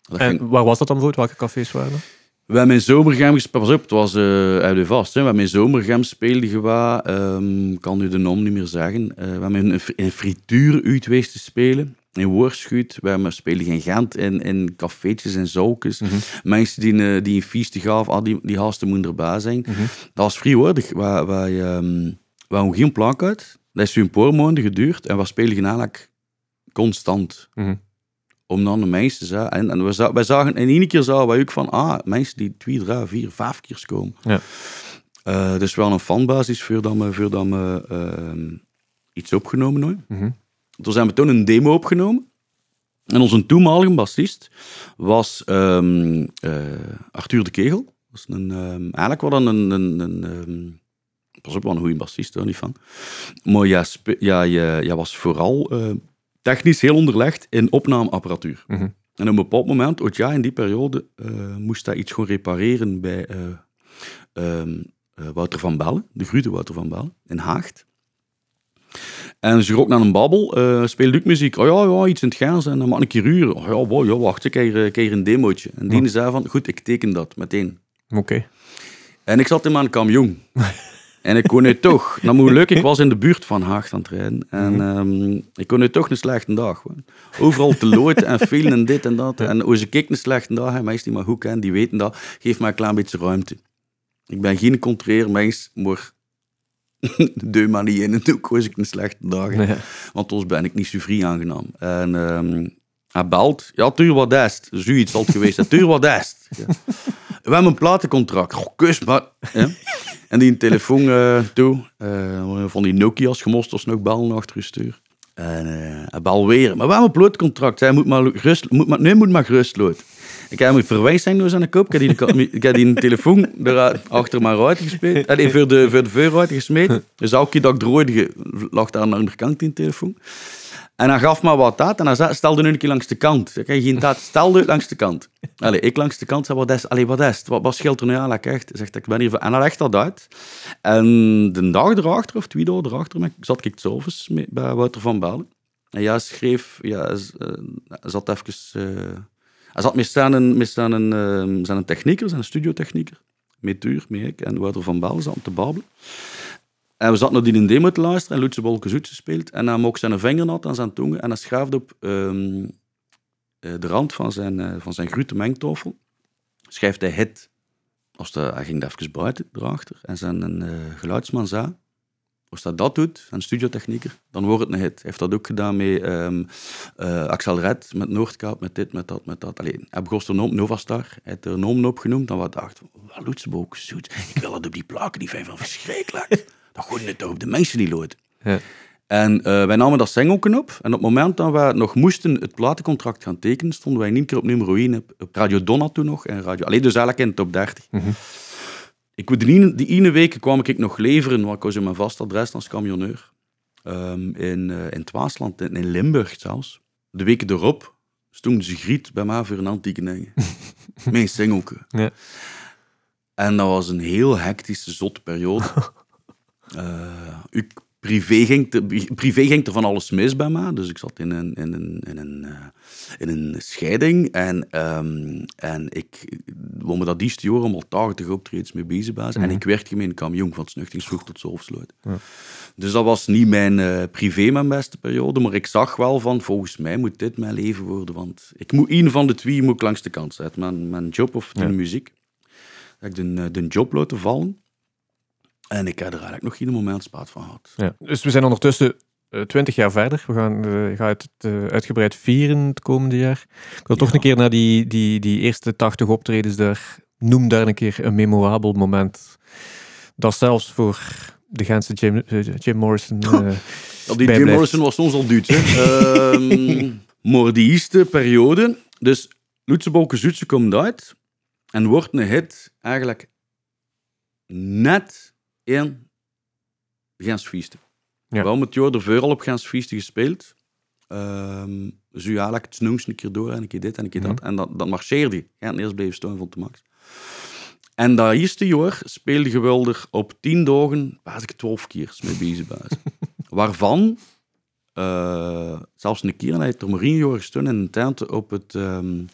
Dat en ging... waar was dat dan voor? Welke cafés waren dat? We hebben in Zomergem gespeeld. Pas op, het was uh, uit de vast. Hè. We hebben in Zomergem speelden gewa. Um, ik kan nu de naam niet meer zeggen. Uh, we hebben in een, een frituur uit geweest te spelen. In Woordschuut. We hebben spelen in Gent, in, in cafeetjes en zoukes. Mm -hmm. Mensen die, uh, die een feest gaven, ah, die, die gasten moeten erbij zijn. Mm -hmm. Dat was vrij Wij, wij, um, wij geen plank uit. Dat is een paar maanden geduurd. En we spelen eigenlijk constant. Mm -hmm. Om dan de mensen te zeggen. En, en we zagen, wij zagen, en één keer zagen wij ook van, ah, mensen die twee, drie, vier, vijf keer komen. Ja. Uh, dus wel een fanbasis voordat we, voordat we uh, iets opgenomen hebben. Toen zijn we toen een demo opgenomen. En onze toenmalige bassist was um, uh, Arthur de Kegel. Is een, um, eigenlijk wel een, een, een, um, pas op, wel een goede bassist, hoor, niet van. Maar jij, ja, jij, jij was vooral uh, technisch heel onderlegd in opnameapparatuur. Mm -hmm. En op een bepaald moment, ook ja, in die periode, uh, moest hij iets gaan repareren bij Wouter van Bellen, de grote Wouter van Bellen, in Haagt. En ze ook naar een babbel, uh, speelde ook muziek. Oh ja, ja, iets in het gaan en dan mag een keer uren. Oh ja, wow, ja wacht, ik krijg, krijg een demootje. En die zei van, goed, ik teken dat meteen. Oké. Okay. En ik zat in mijn camion. <laughs> En ik kon nu toch, nou hoe leuk, ik was in de buurt van Haag aan het rijden. En Mhm. ehm, ik kon nu toch een slechte dag. Overal te lood en veel en dit en dat. En als ik een slechte dag mensen die me goed kennen, die weten dat, geef mij een klein beetje ruimte. Ik ben geen contreermens, maar <laughs> deur maar niet in en als ik een slechte dag. Nee. Want anders ben ik niet zo vrij aangenaam. En ehm, hij belt. Ja, tuur wat est. Zoiets het geweest. Tuur wat est. Ja. We hebben een platencontract. Goh, kus maar. Ja. En die een telefoon eh, toe. eh, van die Nokia's gemost als nog bellen achter je stuur. En eh hij bel weer. Maar we hebben een platencontract. Hij moet maar gerust... Moet maar, nee, moet maar gerust lood. Ik heb hem door zijn kop. Ik heb die, <laughs> ik heb die een telefoon eruit, achter mijn ruit gespeeld. En voor de, voor de vuurruit gesmeten. Dus elke keer dat ik drooide, lag daar aan de andere kant in de telefoon. En hij gaf me wat dat en hij zei, stelde nu een keer langs de kant. Ik heb geen taat, stelde langs de kant. Allee, ik langs de kant zei, wat is, wat? Wat, wat scheelt er nu aan? Echt, zegt, ik ben hier... En hij legt dat uit. En de dag erachter, of twee dagen erachter, zat ik mee- bij Wouter van Balen. En ja, schreef... Ja, eh, zat even... eh, hij zat met zijn, met zijn, eh, zijn technieker, zijn studiotechnieker. Met met en Wouter van Balen zaten te babbelen. En we zaten naar die een demo te luisteren en Lutje Bolke Zoet gespeeld. En hij mocht zijn vinger nat aan zijn tongen en hij schaafde op ehm, eh, de rand van zijn, eh, van zijn grote. Schrijft hij hit. Als de, hij ging even buiten erachter en zijn eh, geluidsman zei, als dat dat doet, een studiotechnieker, dan wordt het een hit. Hij heeft dat ook gedaan met eh, Axel Red, met Noordkaap, met dit, met dat, met dat. Alleen, hij begon de noom Novastar, hij heeft er nomen opgenoemd, dan wat dacht, wat Lutsenboek, zoet. Ik wil dat op die plaken, die zijn van verschrikkelijk. <laughs> Dan gooien het toch op de mensen die looit. Ja. En eh, wij namen dat singelken op. En op het moment dat we nog moesten het platencontract gaan tekenen, stonden wij in één keer op nummer 1 op, op Radio Donna toen nog. En radio, alleen dus eigenlijk in de top 30. Ik, die, ene- die ene week kwam ik nog leveren, want ik was in mijn vast adres als camionneur. Ehm, in, eh, in het Waasland, in, in Limburg zelfs. De weken erop stond ze griet bij mij voor een antieke. <laughs> Mijn singelke. Ja. En dat was een heel hectische, zotte periode. <laughs> Eh, ik, privé, ging er, privé ging er van alles mis bij mij. Dus ik zat in een, in een, in een, eh, in een scheiding. En, ehm, en ik wou me dat die jaar om al 80 optredens mee bezig was. En ik werkte in een camion van snuchtingsvroeg tot Zolfsluit. Dus dat was niet mijn eh, privé mijn beste periode. Maar ik zag wel van, volgens mij moet dit mijn leven worden. Want ik moet een van de twee moet ik langs de kant zetten. Mijn, mijn job of de Ja. muziek. Dat ik de, eh, de job laten vallen. En ik heb er eigenlijk nog geen moment spaat van gehad. Ja. Dus we zijn ondertussen eh, twintig jaar verder. We gaan, gaan het eh, uitgebreid vieren het komende jaar. Ik wil toch een keer naar die, die, die eerste 80 optredens daar. Noem daar een keer een memorabel moment. Dat zelfs voor de Gentse Jim, Jim Morrison. <laughs> Ja, die Jim. Morrison was soms al duut. <laughs> Eerste periode, dus Lutsenbolke Zoetse komt uit en wordt een hit eigenlijk net in de Gensfeesten. Ja. We hebben het jaar ervoor al op Gensfeesten gespeeld. Ehm dus u eigenlijk het een keer door en een keer dit en een keer dat. En dat, dat marcheerde. Ja, en eerst bleef staan van de max. En dat eerste jaar speelde geweldig op tien dagen, was ik twaalf keer mee bezig. <laughs> Waarvan, eh, zelfs een keer, er één jaar gestaan in een tent op het um,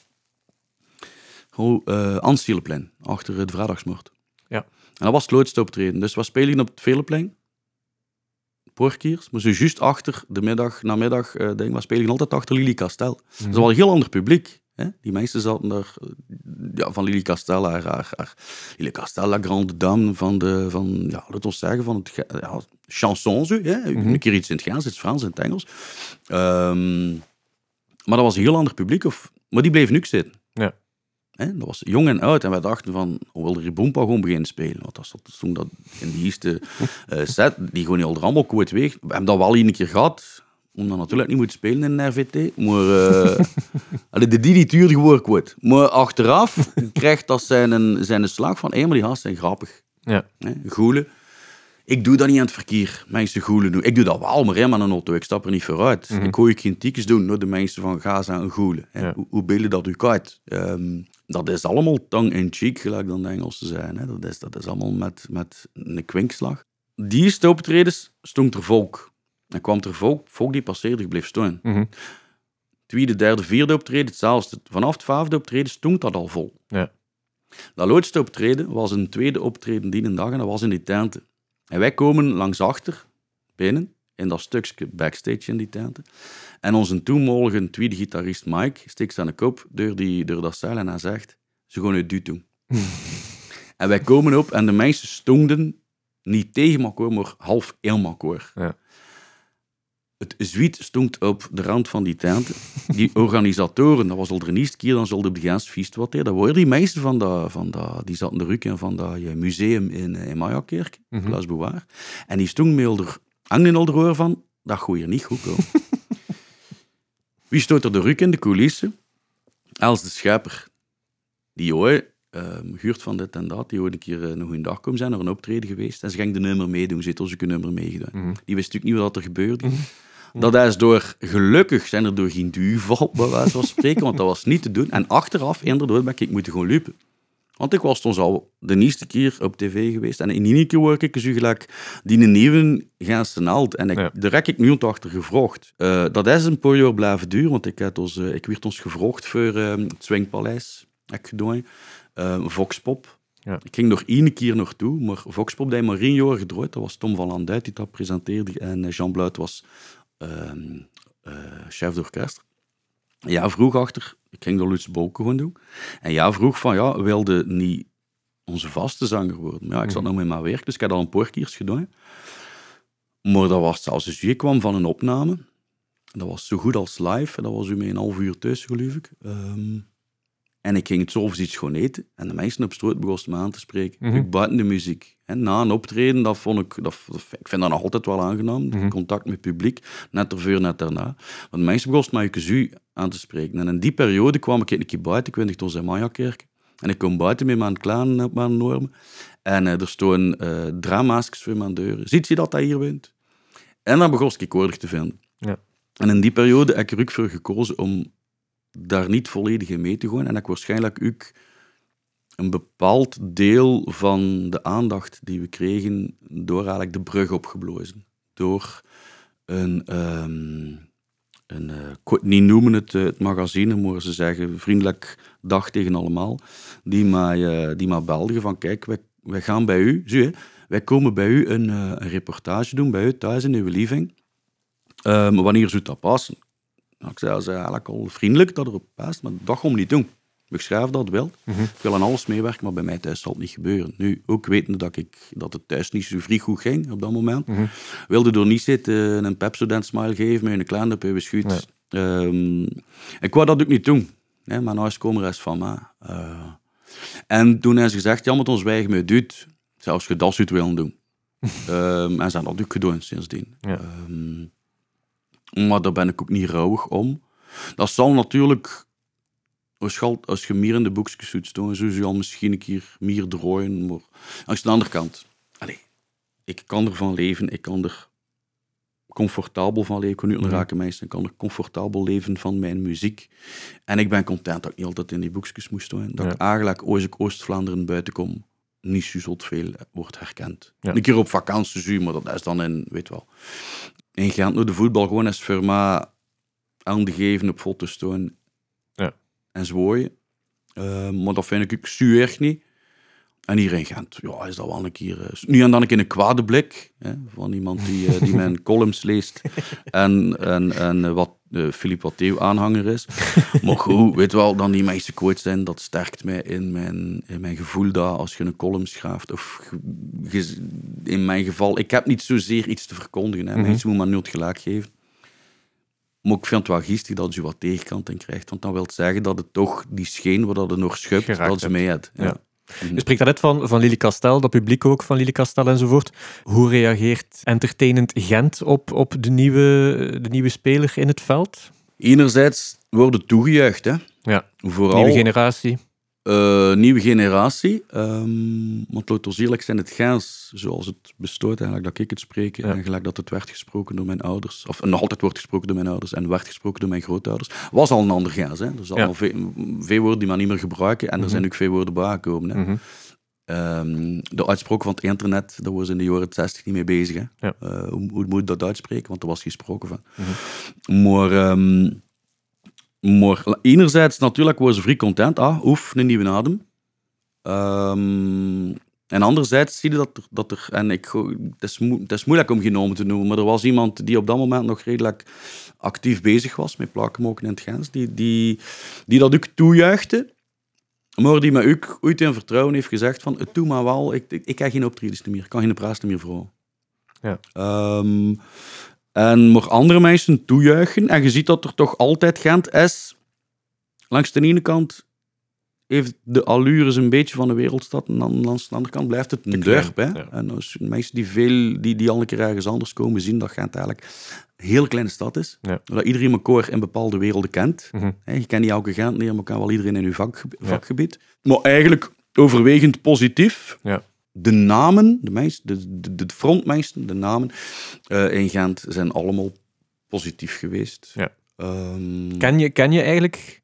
uh, Anstieleplein, achter het Vrijdagsmoord. Ja. En dat was het optreden. Dus we spelen op het Veleplein. Porkiers, maar zo juist achter de middag, namiddag, uh, denk, we spelen altijd achter Lily Castel. Mhm. Dat was een heel ander publiek. Hè? Die mensen zaten daar, eh, ja, van Lily Castel, haar, haar, haar Lily Castel, la grande dame van de, van, ja, laten we zeggen, van het, ja, chansons, hè? Mhm. een keer iets in het Gaans, in het Frans, in het Engels. Ehm, maar dat was een heel ander publiek, of, maar die bleef nu zitten. Hè? Dat was jong en oud. En wij dachten van, hoe wil Boompa gewoon beginnen spelen? Want dat zat toen dat in die eerste <laughs> eh, set, die gewoon al er allemaal kwijt weg. We hebben dat wel een keer gehad, omdat natuurlijk niet moet spelen in een RVT. Maar eh <laughs> allee, de die die duurde gewoon kwijt. Maar achteraf krijgt dat zijn, een, zijn een slag van, hé, maar die gasten zijn grappig. Ja. Hè? Goelen. Ik doe dat niet aan het verkeer, mensen goelen doen. Ik doe dat wel, maar met een auto. Ik stap er niet vooruit. Mhm. Ik gooi geen tiekjes doen door de mensen van Gaza en goelen. Ja. Hoe, hoe beelden dat u uit? Ehm, dat is allemaal tong in cheek, gelijk dan de Engelsen zijn. Hè. Dat, is, dat is allemaal met, met een kwinkslag. Die optredens stond er volk. En kwam er volk, volk die passeerde, bleef staan. Mhm. Tweede, derde, vierde optreden, hetzelfde. Vanaf het vijfde optreden stond dat al vol. Ja. Dat laatste optreden was een tweede optreden die een dag en dat was in die tenten. En wij komen langs achter, binnen, in dat stukje backstage in die tenten. En onze toenmalige tweede gitarist Mike steekt zijn kop door, die, door dat zaal en hij zegt, ze gaan het duur doen. <laughs> en wij komen op en de mensen stonden niet tegen elkaar, maar half in elkaar. Ja. Het zwiet stond op de rand van die tent. Die <laughs> organisatoren, dat was al de eerste keer, dan zulde op de Gens feest wat Dat waren die meesten van dat, van dat, die zaten de ruk van dat eh, museum in, eh, in Mayakerk, mm -hmm. En die stond me al er, hangen al de van, dat gooi je niet goed komen. <laughs> Wie stoot er de ruk in de coulissen? Els de Schepper. Die ooit um, huurt van dit en dat, die ooit een keer uh, een goede dag komen zijn, naar een optreden geweest. En ze ging de nummer meedoen, ze heeft als een nummer meegedaan. Mhm. Die wist natuurlijk niet wat er gebeurde. Dat is door, gelukkig zijn er door geen duivel, bij wijze van spreken, want dat was niet te doen. En achteraf, inderdaad, ben ik moeten gewoon lopen. Want ik was toen al de eerste keer op tv geweest. En in die keer word ik zo gelijk die nieuwe Gentse naald. En ik, Ja. daar heb ik nu achter gevraagd. Eh, dat is een paar jaar blijven duren, want ik, had ons, eh, ik werd ons gevraagd voor eh, het Swingpaleis. Heb ik gedaan. Eh, Voxpop. Ja. Ik ging nog één keer naartoe, maar Voxpop die maar één jaar gedraaid. Dat was Tom van Landuit die dat presenteerde. En eh, Jean Bluit was ehm, eh, chef d'orkest. Ja, vroeg achter, ik ging de Lutz Bolken gewoon doen. En ja, vroeg van, ja, wilde niet onze vaste zanger worden. Maar ja, ik zat nog met mijn werk, dus ik had al een paar keer gedaan. Maar dat was zelfs, dus je kwam van een opname. Dat was zo goed als live. En dat was u met een half uur thuis, geloof ik. Ehm, en ik ging het zo iets gewoon eten. En de mensen op straat begonnen me aan te spreken. Mhm. Ik buiten de muziek. En na een optreden, dat vond ik, dat, ik vind dat nog altijd wel aangenaam. Mhm. Contact met het publiek. Net ervoor, net daarna. Want de mensen begonnen mij u aan te spreken. En in die periode kwam ik een keer buiten. Ik weet niet, toen in Mayakerk. En ik kom buiten met mijn klein op mijn normen. En eh, er stonden eh dramaskes voor mijn deur. Ziet je dat hij hier woont? En dan begon ik oordig te vinden. Ja. En in die periode heb ik er ook voor gekozen om daar niet volledig in mee te gaan. En ik waarschijnlijk ook een bepaald deel van de aandacht die we kregen door eigenlijk de brug opgeblazen. Door een, ehm, een eh, wil het niet noemen het, eh, het magazine, maar ze zeggen vriendelijk dag tegen allemaal, die mij, eh, die mij belden van kijk, wij, gaan bij u, zie wij komen bij u een, eh, een reportage doen, bij u thuis in uw living. Ehm, wanneer zou dat passen? Nou, ik zei, is eigenlijk al vriendelijk dat erop past, maar dat gaan niet doen. Ik schrijf dat wel. Mhm. Ik wil aan alles meewerken, maar bij mij thuis zal het niet gebeuren. Nu, ook wetende dat, ik, dat het thuis niet zo vrij goed ging op dat moment, Mhm. wilde er niet zitten en een Pepsodent smile geven met een kleine peu beschuit. Nee. Ehm, ik wou dat ook niet doen. Hè, mijn huiskomer is van mij. Eh, en toen ze gezegd, ja, met ons wijgen me doet, zelfs je dat willen doen. <laughs> Ehm, en ze hebben dat ook gedaan sindsdien. Ja. Ehm, maar daar ben ik ook niet rouwig om. Dat zal natuurlijk, als je, al- als je meer in de boekjes zoet staan, zou je al misschien een keer meer draaien. Maar aan de andere kant, allee, ik kan ervan leven, ik kan er comfortabel van leven. Ik kan nu een rake meisje, ik kan er comfortabel leven van mijn muziek. En ik ben content dat ik niet altijd in die boekjes moest staan. Dat Ja. ik eigenlijk, als ik Oost-Vlaanderen buiten kom, niet zo zot veel wordt herkend. Ja. Een keer op vakantie, zie, maar dat is dan in, weet wel. In Gent, nou, de voetbal gewoon is voor mij aan de geven op foto's Ja. En zwaaien. Eh, maar dat vind ik zo erg niet. En hier in Gent, ja, is dat wel een keer... eh, nu en dan een keer een kwade blik hè, van iemand die, eh, die mijn <laughs> columns leest en, en, en eh, wat uh, Philippe Watteeuw aanhanger is. Maar goed, weet wel, dan die mensen kwijt zijn, dat sterkt mij in mijn, in mijn gevoel dat als je een column schrijft, of in mijn geval, ik heb niet zozeer iets te verkondigen. Hè. Mhm. Mensen moeten maar nooit gelijk geven. Maar ik vind het wel geestig dat je wat tegenkant in krijgt, want dan wil het zeggen dat het toch die scheen waar dat het nog schuipt, Geraakt dat ze mee hebt. Ja. Ja. Je spreekt daarnet van, van Lily Castel, dat publiek ook van Lily Castel enzovoort. Hoe reageert Entertainend Gent op, op de, nieuwe, de nieuwe speler in het veld? Enerzijds worden toegejuicht, hè. Ja, Vooral nieuwe generatie. Eh, nieuwe generatie. ehm want eerlijk zijn, het Gens, zoals het bestaat eigenlijk, dat ik het spreek, Ja. en gelijk dat het werd gesproken door mijn ouders, of nog altijd wordt gesproken door mijn ouders en werd gesproken door mijn grootouders, was al een ander Gens. Hè. Er zijn Ja. al veel, veel woorden die men niet meer gebruiken en er Mhm. zijn ook veel woorden bijgekomen. Hè. Mhm. Ehm, de uitspraak van het internet, daar was in de jaren 60 niet mee bezig. Hè. Ja. Eh, hoe, hoe moet dat uitspreken? Want er was gesproken van. Mhm. Maar, ehm, maar enerzijds natuurlijk was ze vrij content. Ah, oef, een nieuwe adem. Ehm, en anderzijds zie je dat er, dat er en ik, het, is het is moeilijk om geen namen te noemen, maar er was iemand die op dat moment nog redelijk actief bezig was met plakenmoken in het Gens, die, die, die dat ook toejuichte, maar die me ook ooit in vertrouwen heeft gezegd van, het doe maar wel, ik, ik, ik heb geen optredens meer, ik kan geen praat meer voor. Ja. Ehm, en maar andere mensen toejuichen, en je ziet dat er toch altijd Gent is, langs de ene kant heeft de allures een beetje van de wereldstad. En dan langs de andere kant blijft het een dorp. Hè? ja. En als mensen die, veel, die, die al een keer ergens anders komen zien, dat Gent eigenlijk een heel kleine stad is. Ja. Dat iedereen elkaar in bepaalde werelden kent. Mhm. Je kent niet elke Gent, nee, maar kan wel iedereen in uw vakgebied. vakgebied. Maar eigenlijk overwegend positief. Ja. De namen, de, mensen, de, de, de frontmensen, de namen eh, in Gent zijn allemaal positief geweest. Ja. Ehm, Ken je, ken je eigenlijk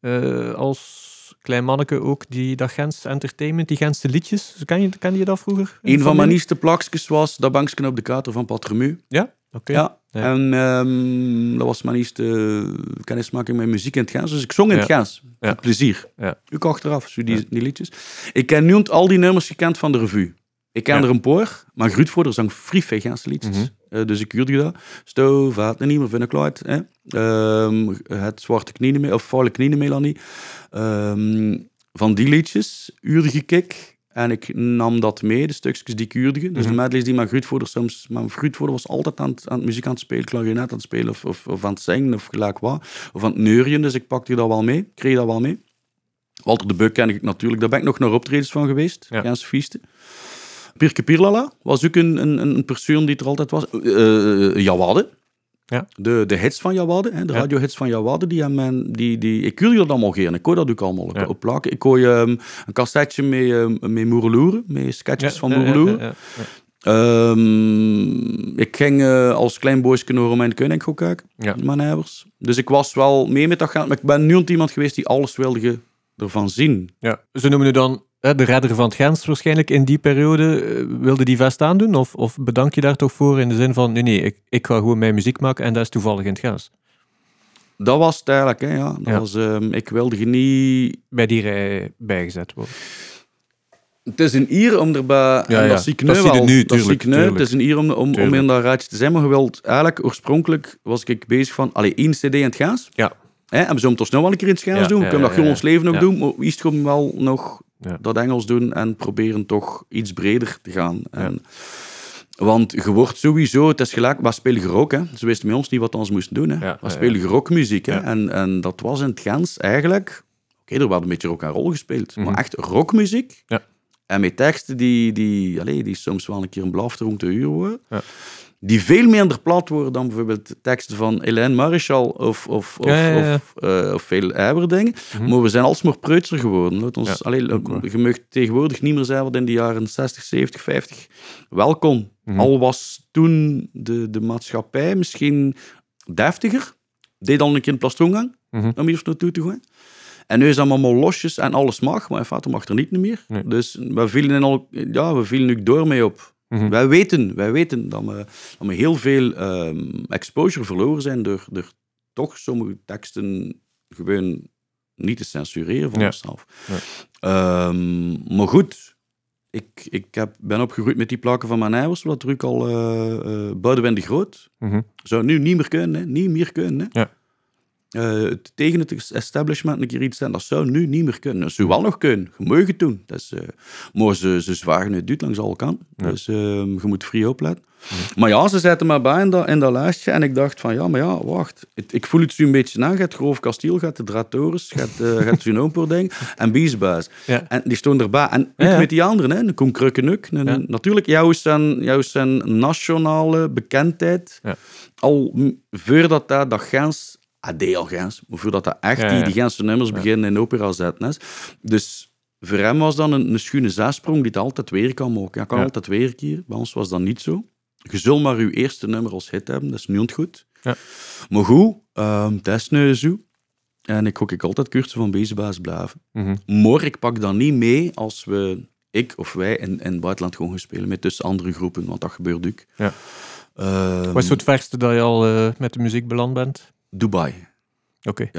eh, als klein manneke ook die, dat Gens Entertainment, die Gentse liedjes? Ken je, ken je dat vroeger? Een van mijn nieuwste plakjes was dat bankje op de kater van Patremu. Ja? Ja. Ja. En ehm, dat was mijn eerste kennismaking met muziek in het Gens. Dus ik zong in het. Gens. Ja. Met plezier. Ja. Ook achteraf, zo die, Ja. die liedjes. Ik ken nu al die nummers gekend van de revue. Ik ken er een paar, maar Gruutvoorder zang vrij veel Gentse liedjes. Mhm. Eh, dus ik huurde dat. Stoof, vaat niet meer vinden Clyde. Hè? Ehm, het Zwarte Knieën, mee- of Vuile Knieën, Melanie. Ehm, van die liedjes huurde ik ik. En ik nam dat mee, de stukjes die ik huurde. Dus Mhm. de medleys die mijn Gruutvoorder soms... Mijn Gruutvoorder was altijd aan het, aan het muziek aan het spelen, klarinet aan het spelen, of, of, of aan het zingen, of gelijk wat. Of aan het neurien, dus ik pakte dat wel mee. Kreeg dat wel mee. Walter de Beuk ken ik natuurlijk. Daar ben ik nog naar optredens van geweest. Ja. Gentse Fieste. Pirke Pirlala was ook een, een, een persoon die er altijd was. Eh Jawade. Ja. De, de hits van Jawade, hè, de Ja. radiohits van Jawade, die, hebben men- die, die, ik huurde dat allemaal geen. Ik hoor dat ook allemaal Ja. op plakken. Ik hoor ehm, een cassetje met, ehm, met Moereloeren, met sketches van Moereloeren. Ehm, ik ging eh, als klein boosje naar Romein Koning gaan kijken, mijn neighbors. Dus ik was wel mee met dat gaan, maar ik ben nu iemand geweest die alles wilde ervan zien. Ja. Ze noemen u dan de redder van het Gens waarschijnlijk in die periode. eh, wilde die vest aandoen? Of, of bedank je daar toch voor in de zin van, nee, nee, ik, ik ga gewoon mijn muziek maken en dat is toevallig in het Gens. Dat was het eigenlijk, hè, ja. Dat Ja. Was, ehm, ik wilde niet... Bij die rij bijgezet worden. Het is een eer om erbij... Ja, ja. dat zie ik nu Dat zie je wel. nu, dat zie ik nu. tuurlijk. Het is een eer om, om, om in dat raadje te zijn. Maar je wilt eigenlijk, oorspronkelijk was ik bezig van... Allee, één cd in het Gaas. Ja. Hè, en we zullen het toch snel wel een keer in het Ja, doen. We kunnen dat gewoon ons leven ook Ja. doen. Maar eerst gewoon wel nog Ja. dat Engels doen en proberen toch iets breder te gaan. En, Want je wordt sowieso, het is gelijk, maar spelen rock, hè? Ze wisten met ons niet wat we ons moesten doen, hè? Ja, ja, spelen rockmuziek, hè? En, en dat was in het Gens eigenlijk... Oké, er werd een beetje rock en roll gespeeld, Mhm. maar echt rockmuziek. Ja. En met teksten die, die, allez, die soms wel een keer een blafte rond de uur worden. Ja. Die veel minder plat worden dan bijvoorbeeld de teksten van Hélène Marischal of, of, of, Ja, ja, ja. of, eh, of veel Eiber dingen. Mhm. Maar we zijn alsmaar preutser geworden. Laat ons, allee, je mag tegenwoordig niet meer zijn wat in de jaren 60, 70, 50 wel kon. Mhm. Al was toen de, de maatschappij misschien deftiger. Deed al een keer een plastongang Mhm. om hier naartoe te gaan. En nu is dat allemaal losjes en alles mag, maar in feite mag er niet meer. Nee. Dus we vielen, in al, ja, we vielen nu door mee op. Mhm. Wij weten, wij weten dat, we, dat we heel veel ehm, exposure verloren zijn door, door toch sommige teksten gewoon niet te censureren van Ja. onszelf. Ja. Ehm, maar goed, ik, ik heb, ben opgegroeid met die plakken van mijn ouders, wat ook al eh Boudewijn de Groot. Mhm. Zou nu niet meer kunnen, hè? niet meer kunnen. Hè? Ja. Het- tegen het establishment een keer iets zijn, dat zou nu niet meer kunnen. Dat zou wel nog kunnen, je mag het doen. Dat is, eh, maar ze, ze zwagen het duurt langs alle kanten. Ja. Dus ehm, je moet vrij opletten. Maar ja, ze zetten me bij in dat, in dat lijstje en ik dacht van, ja, maar ja, wacht. Het- ik voel het zo een beetje aan. Gaat Groof Kasteel, gaat de Dratorus, gaat, uh, <laughs> gaat en Biesbuis. Ja. En die stonden erbij. En met die anderen, hè. Koen Krukkenuk. Natuurlijk, jouw zijn, jouw zijn nationale bekendheid. Al voordat dat, dat Gens... Deed al Gens. Maar voordat dat echt Ja, die, ja. die Gentse nummers beginnen in opera zetten. is. Dus voor hem was dan een, een schone zesprong die het altijd weer kan maken. Hij kan altijd weer keren. Bij ons was dat niet zo. Je zult maar je eerste nummer als hit hebben. Dat is niet goed. Ja. Maar goed, ehm dat is nu zo. En ik hoop ik altijd cursussen van Bezebaas blijven. Maar ik pak dat niet mee als we, ik of wij, in, in het buitenland gewoon gaan spelen met tussen andere groepen, want dat gebeurt ook. Ja. Ehm, Wat is het verste dat je al eh, met de muziek beland bent? Dubai. Oké.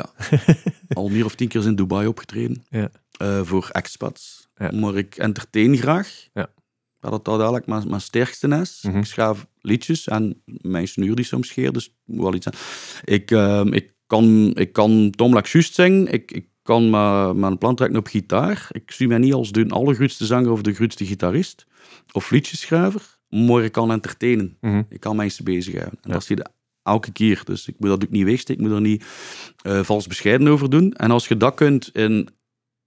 <laughs> Al meer of tien keer is in Dubai opgetreden. Ja. Eh, voor expats. Ja. maar ik entertain graag. Ja. Dat het dat eigenlijk mijn, mijn sterkste is. Mhm. Ik schrijf liedjes en mijn snuur die soms scheert, dus moet wel iets zijn. Ik, ehm, ik kan, ik kan Tom zingen, ik, ik kan mijn, mijn plan trekken op gitaar. Ik zie mij niet als de allergrootste zanger of de grootste gitarist of liedjeschrijver, maar ik kan entertainen. Mhm. Ik kan mensen bezighouden. En Ja. dat je elke keer. Dus ik moet dat ook niet wegsteken. Ik moet er niet eh, vals bescheiden over doen. En als je dat kunt in,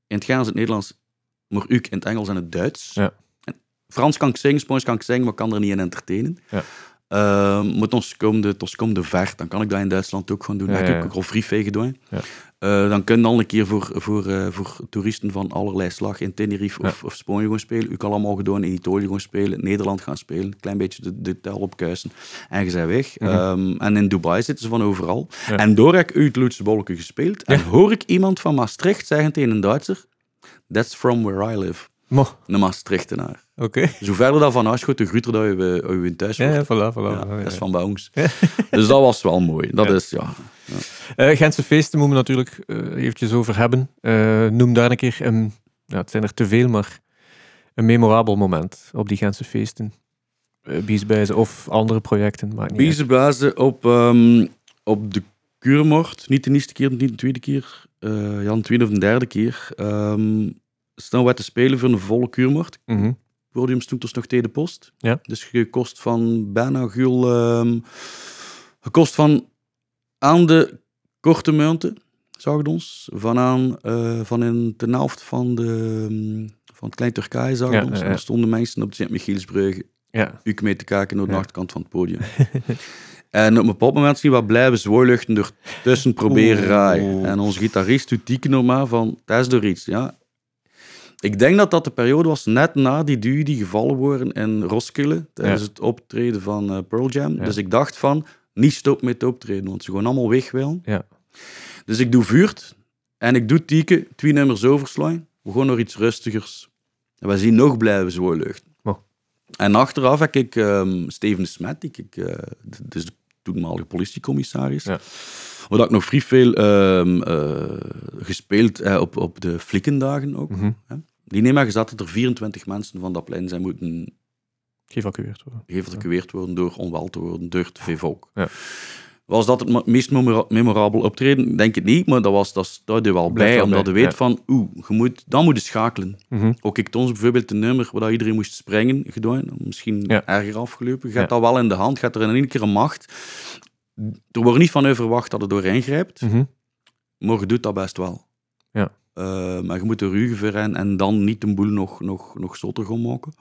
in het Gaans, het Nederlands, maar ook in het Engels en het Duits. Ja. En Frans kan ik zingen, Spaans kan ik zingen, maar kan er niet in entertainen. Ja. Ehm, maar ons komt de, ons komt de ver. Dan kan ik dat in Duitsland ook gewoon doen. Ja, heb ik ook al vrij gedaan. Ja. Eh, dan kun je al een keer voor, voor, eh, voor toeristen van allerlei slag in Tenerife of, of Spanje gaan spelen. U kan allemaal gedaan in Italië gaan spelen, Nederland gaan spelen. Een klein beetje de, de tel opkuisen. En je bent weg. Mhm. Ehm, en in Dubai zitten ze van overal. Ja. En door heb ik uit Loetse Bolken gespeeld. En hoor ik iemand van Maastricht zeggen tegen een Duitser... That's from where I live. Mo, Een Maastrichtenaar. Oké. Dus hoe verder dat van huis gaat, hoe groter dat je, je in thuis wordt. ja, voilà, voilà. Ja, dat is van bij ons. <laughs> Dus dat was wel mooi. Dat is, ja... Eh, Gentse feesten moeten we natuurlijk eh, eventjes over hebben. Eh, noem daar een keer een, ja, het zijn er te veel, maar een memorabel moment op die Gentse feesten. Uh, Biesbijzen of andere projecten, maakt niet. Biezenbazen op, ehm, op de Kuurmoord. Niet de eerste keer, niet de tweede keer. eh ja, de tweede of de derde keer. Um, snel werd te spelen voor een volle Kuurmoord. Podium stond dus nog tegen de post. Ja. Dus gekost van bijna gul... ehm gekost van aan de korte munten, zag het ons. Van aan, eh, van in de helft van, de, ehm, van het Klein Turkije, zag het Ja, ons. En er stonden mensen op de Sint-Michielsbrug Ja, u mee te kijken naar de achterkant van het podium. <laughs> en op een bepaald moment zien we wat blijven zwoorluchten door tussen proberen rijden. En onze gitarist doet nog maar van, dat is door iets. Ja. Ik denk dat dat de periode was net na die duw die gevallen worden in Roskilde, tijdens Ja. het optreden van eh, Pearl Jam. Ja. Dus ik dacht van, niet stop met optreden, want ze gaan allemaal weg willen. Ja. Dus ik doe vuurt en ik doe tieken, twee nummers overslaan. We gaan naar iets rustigers. En we zien nog blijven zwoorluchten. Oh. En achteraf heb ik ehm, Steven Smet, die ik, eh, dus de toenmalige politiecommissaris, Ja. Waar ik nog vrij veel ehm, eh, gespeeld eh, op, op de flikkendagen ook. Mhm. hè. Die nemen gezet dat er 24 mensen van dat plein zijn moeten geëvacueerd worden. geëvacueerd worden door onwel te worden, door te veel volk. Ja. Was dat het meest memora- memorabel optreden? Denk het niet, maar dat was dat staat er wel bij, omdat je weet ja. van, oeh, je moet, dan moet je schakelen. Mhm. Ook ik toons bijvoorbeeld een nummer waar dat iedereen moest springen, gedaan, misschien Ja. erger afgelopen. Je hebt dat wel in de hand, je hebt er in één keer een macht. Er wordt niet van u verwacht dat het doorheen grijpt, Mhm. maar je doet dat best wel. Ja. Eh, maar je moet er voor en, en dan niet een boel nog, nog, nog zotter gaan maken.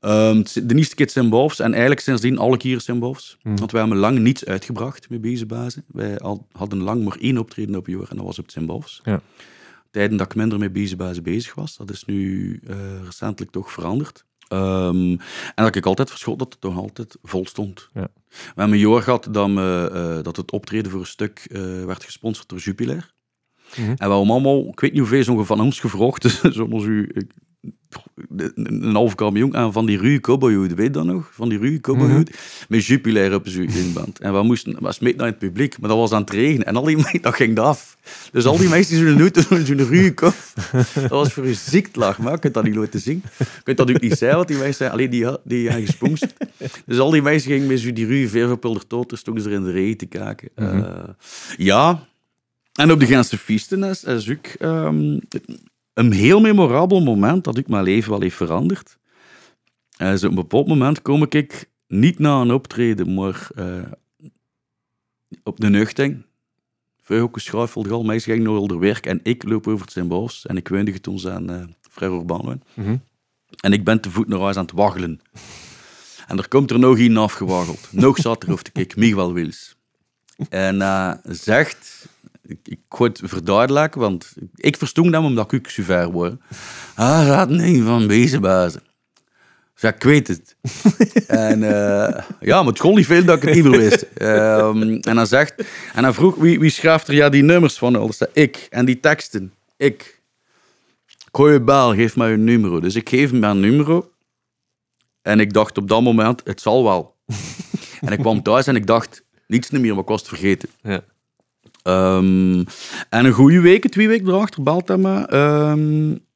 Ehm, de eerste keer Sint-Bofs en eigenlijk sindsdien alle keer Sint-Bofs. Mhm. Want wij hebben lang niets uitgebracht met Bezenbazen. Wij al- hadden lang maar één optreden op jaar en dat was op het. Ja. Tijden dat ik minder met Bezenbazen bezig was. Dat is nu eh, recentelijk toch veranderd. Ehm, en dat ik altijd verschot dat het toch altijd vol stond. Ja. We hebben een jaar gehad dat, me, eh, dat het optreden voor een stuk eh, werd gesponsord door Jupiler. Mhm. En we hebben allemaal, ik weet niet hoeveel ze van ons gevraagd, <laughs> zoals u, ik- een half camion aan van die ruwe cowboyhoed, weet je dat nog? Van die ruwe cowboyhoed, met Jupiler op zo'n in band. En we moesten, we smeten naar het publiek, maar dat was aan het regenen. En al die mensen, dat ging af. Dus al die mensen die zo'n hoed, zo'n ruwe kop, <laughs> dat was voor een ziektlach, maar je kunt dat niet laten zien. Je kunt dat ook niet zeggen, want die mensen zijn alleen die, die. Dus al die mensen gingen met zo'n die ruwe ververpulder tot, dus stonden ze er in de regen te kijken. Eh, ja, en op de Gentse feesten is, is ook ehm, een heel memorabel moment dat ik mijn leven wel heeft veranderd. Uh, zo op een bepaald moment kom ik niet na een optreden, maar eh, op de nuchting. Veel ook geschuifeld, al mensen gingen naar onder werk en ik loop over het Sint-Bos en ik woonde toen aan uh, Frère Urban. Mhm. En ik ben te voet naar huis aan het waggelen. En er komt er nog een afgewaggeld. Nog zat er, of ik, Miguel Wils. En uh, zegt, ik, ik ga het verduidelijken, want ik verstond hem omdat ik super word. Ah, dat niet van Bezenbazen. Zeg, ik weet het. <laughs> en uh, ja, maar het kon niet veel dat ik het niet meer wist. Um, en hij zegt, en hij vroeg, wie, wie schrijft er ja die nummers van? Dat zei ik. En die teksten, ik. Goeie bel, geef mij een nummer. Dus ik geef hem mijn nummer. En ik dacht op dat moment, het zal wel. <laughs> en ik kwam thuis en ik dacht, niets meer, maar ik was het vergeten. Ja. Um, en een goede week, twee weken erachter, belt hij me. Um,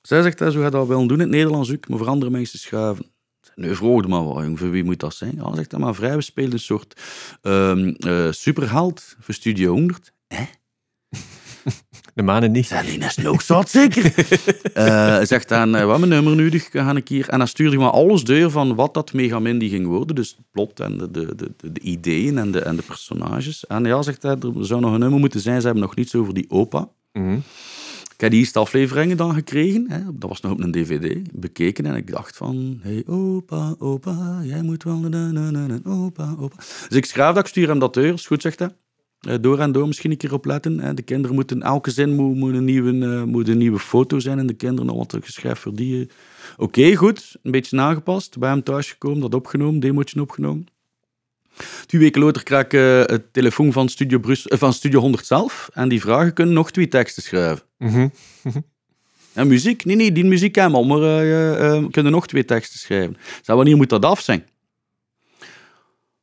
Zij zegt, zo gaat dat wel doen in het Nederlands ook, maar voor andere mensen schuiven. Nu vroeg maar wat, voor wie moet dat zijn? Ja, zegt hij, maar vrij, we spelen een soort um, superheld voor Studio 100. Hè? De manen niet. Zijn die is nog zat, zeker? uh, <laughs> zegt dan, uh, wat mijn nummer nodig, ga ik hier. En dan stuurde hij maar alles door van wat dat Megamindy ging worden. Dus het plot en de, de, de, de, ideeën en de, en de personages. En ja, zegt hij, er zou nog een nummer moeten zijn. Ze hebben nog niets over die opa. Mm -hmm. Ik heb die eerste afleveringen dan gekregen. Hè. Dat was nog op een dvd. Bekeken en ik dacht van... Hey, opa, opa, jij moet wel... Na, na, na, opa, opa. Dus ik schrijf dat, ik stuur hem dat deur. Is goed, zegt hij. Door en door misschien een keer op letten. De kinderen moeten... Elke zin moet, moet, een, nieuwe, moet een nieuwe foto zijn. En de kinderen al wat geschreven voor die... Oké, okay, goed. Een beetje nagepast. Bij hem thuis gekomen, dat opgenomen. Demootje opgenomen. Twee weken later krijg ik uh, het telefoon van Studio, Brussel, uh, van Studio 100 zelf. En die vragen kunnen nog twee teksten schrijven. Mm -hmm. en muziek? Nee, nee, die muziek helemaal. Maar uh, kunnen nog twee teksten schrijven. Zeg, wanneer moet dat af zijn?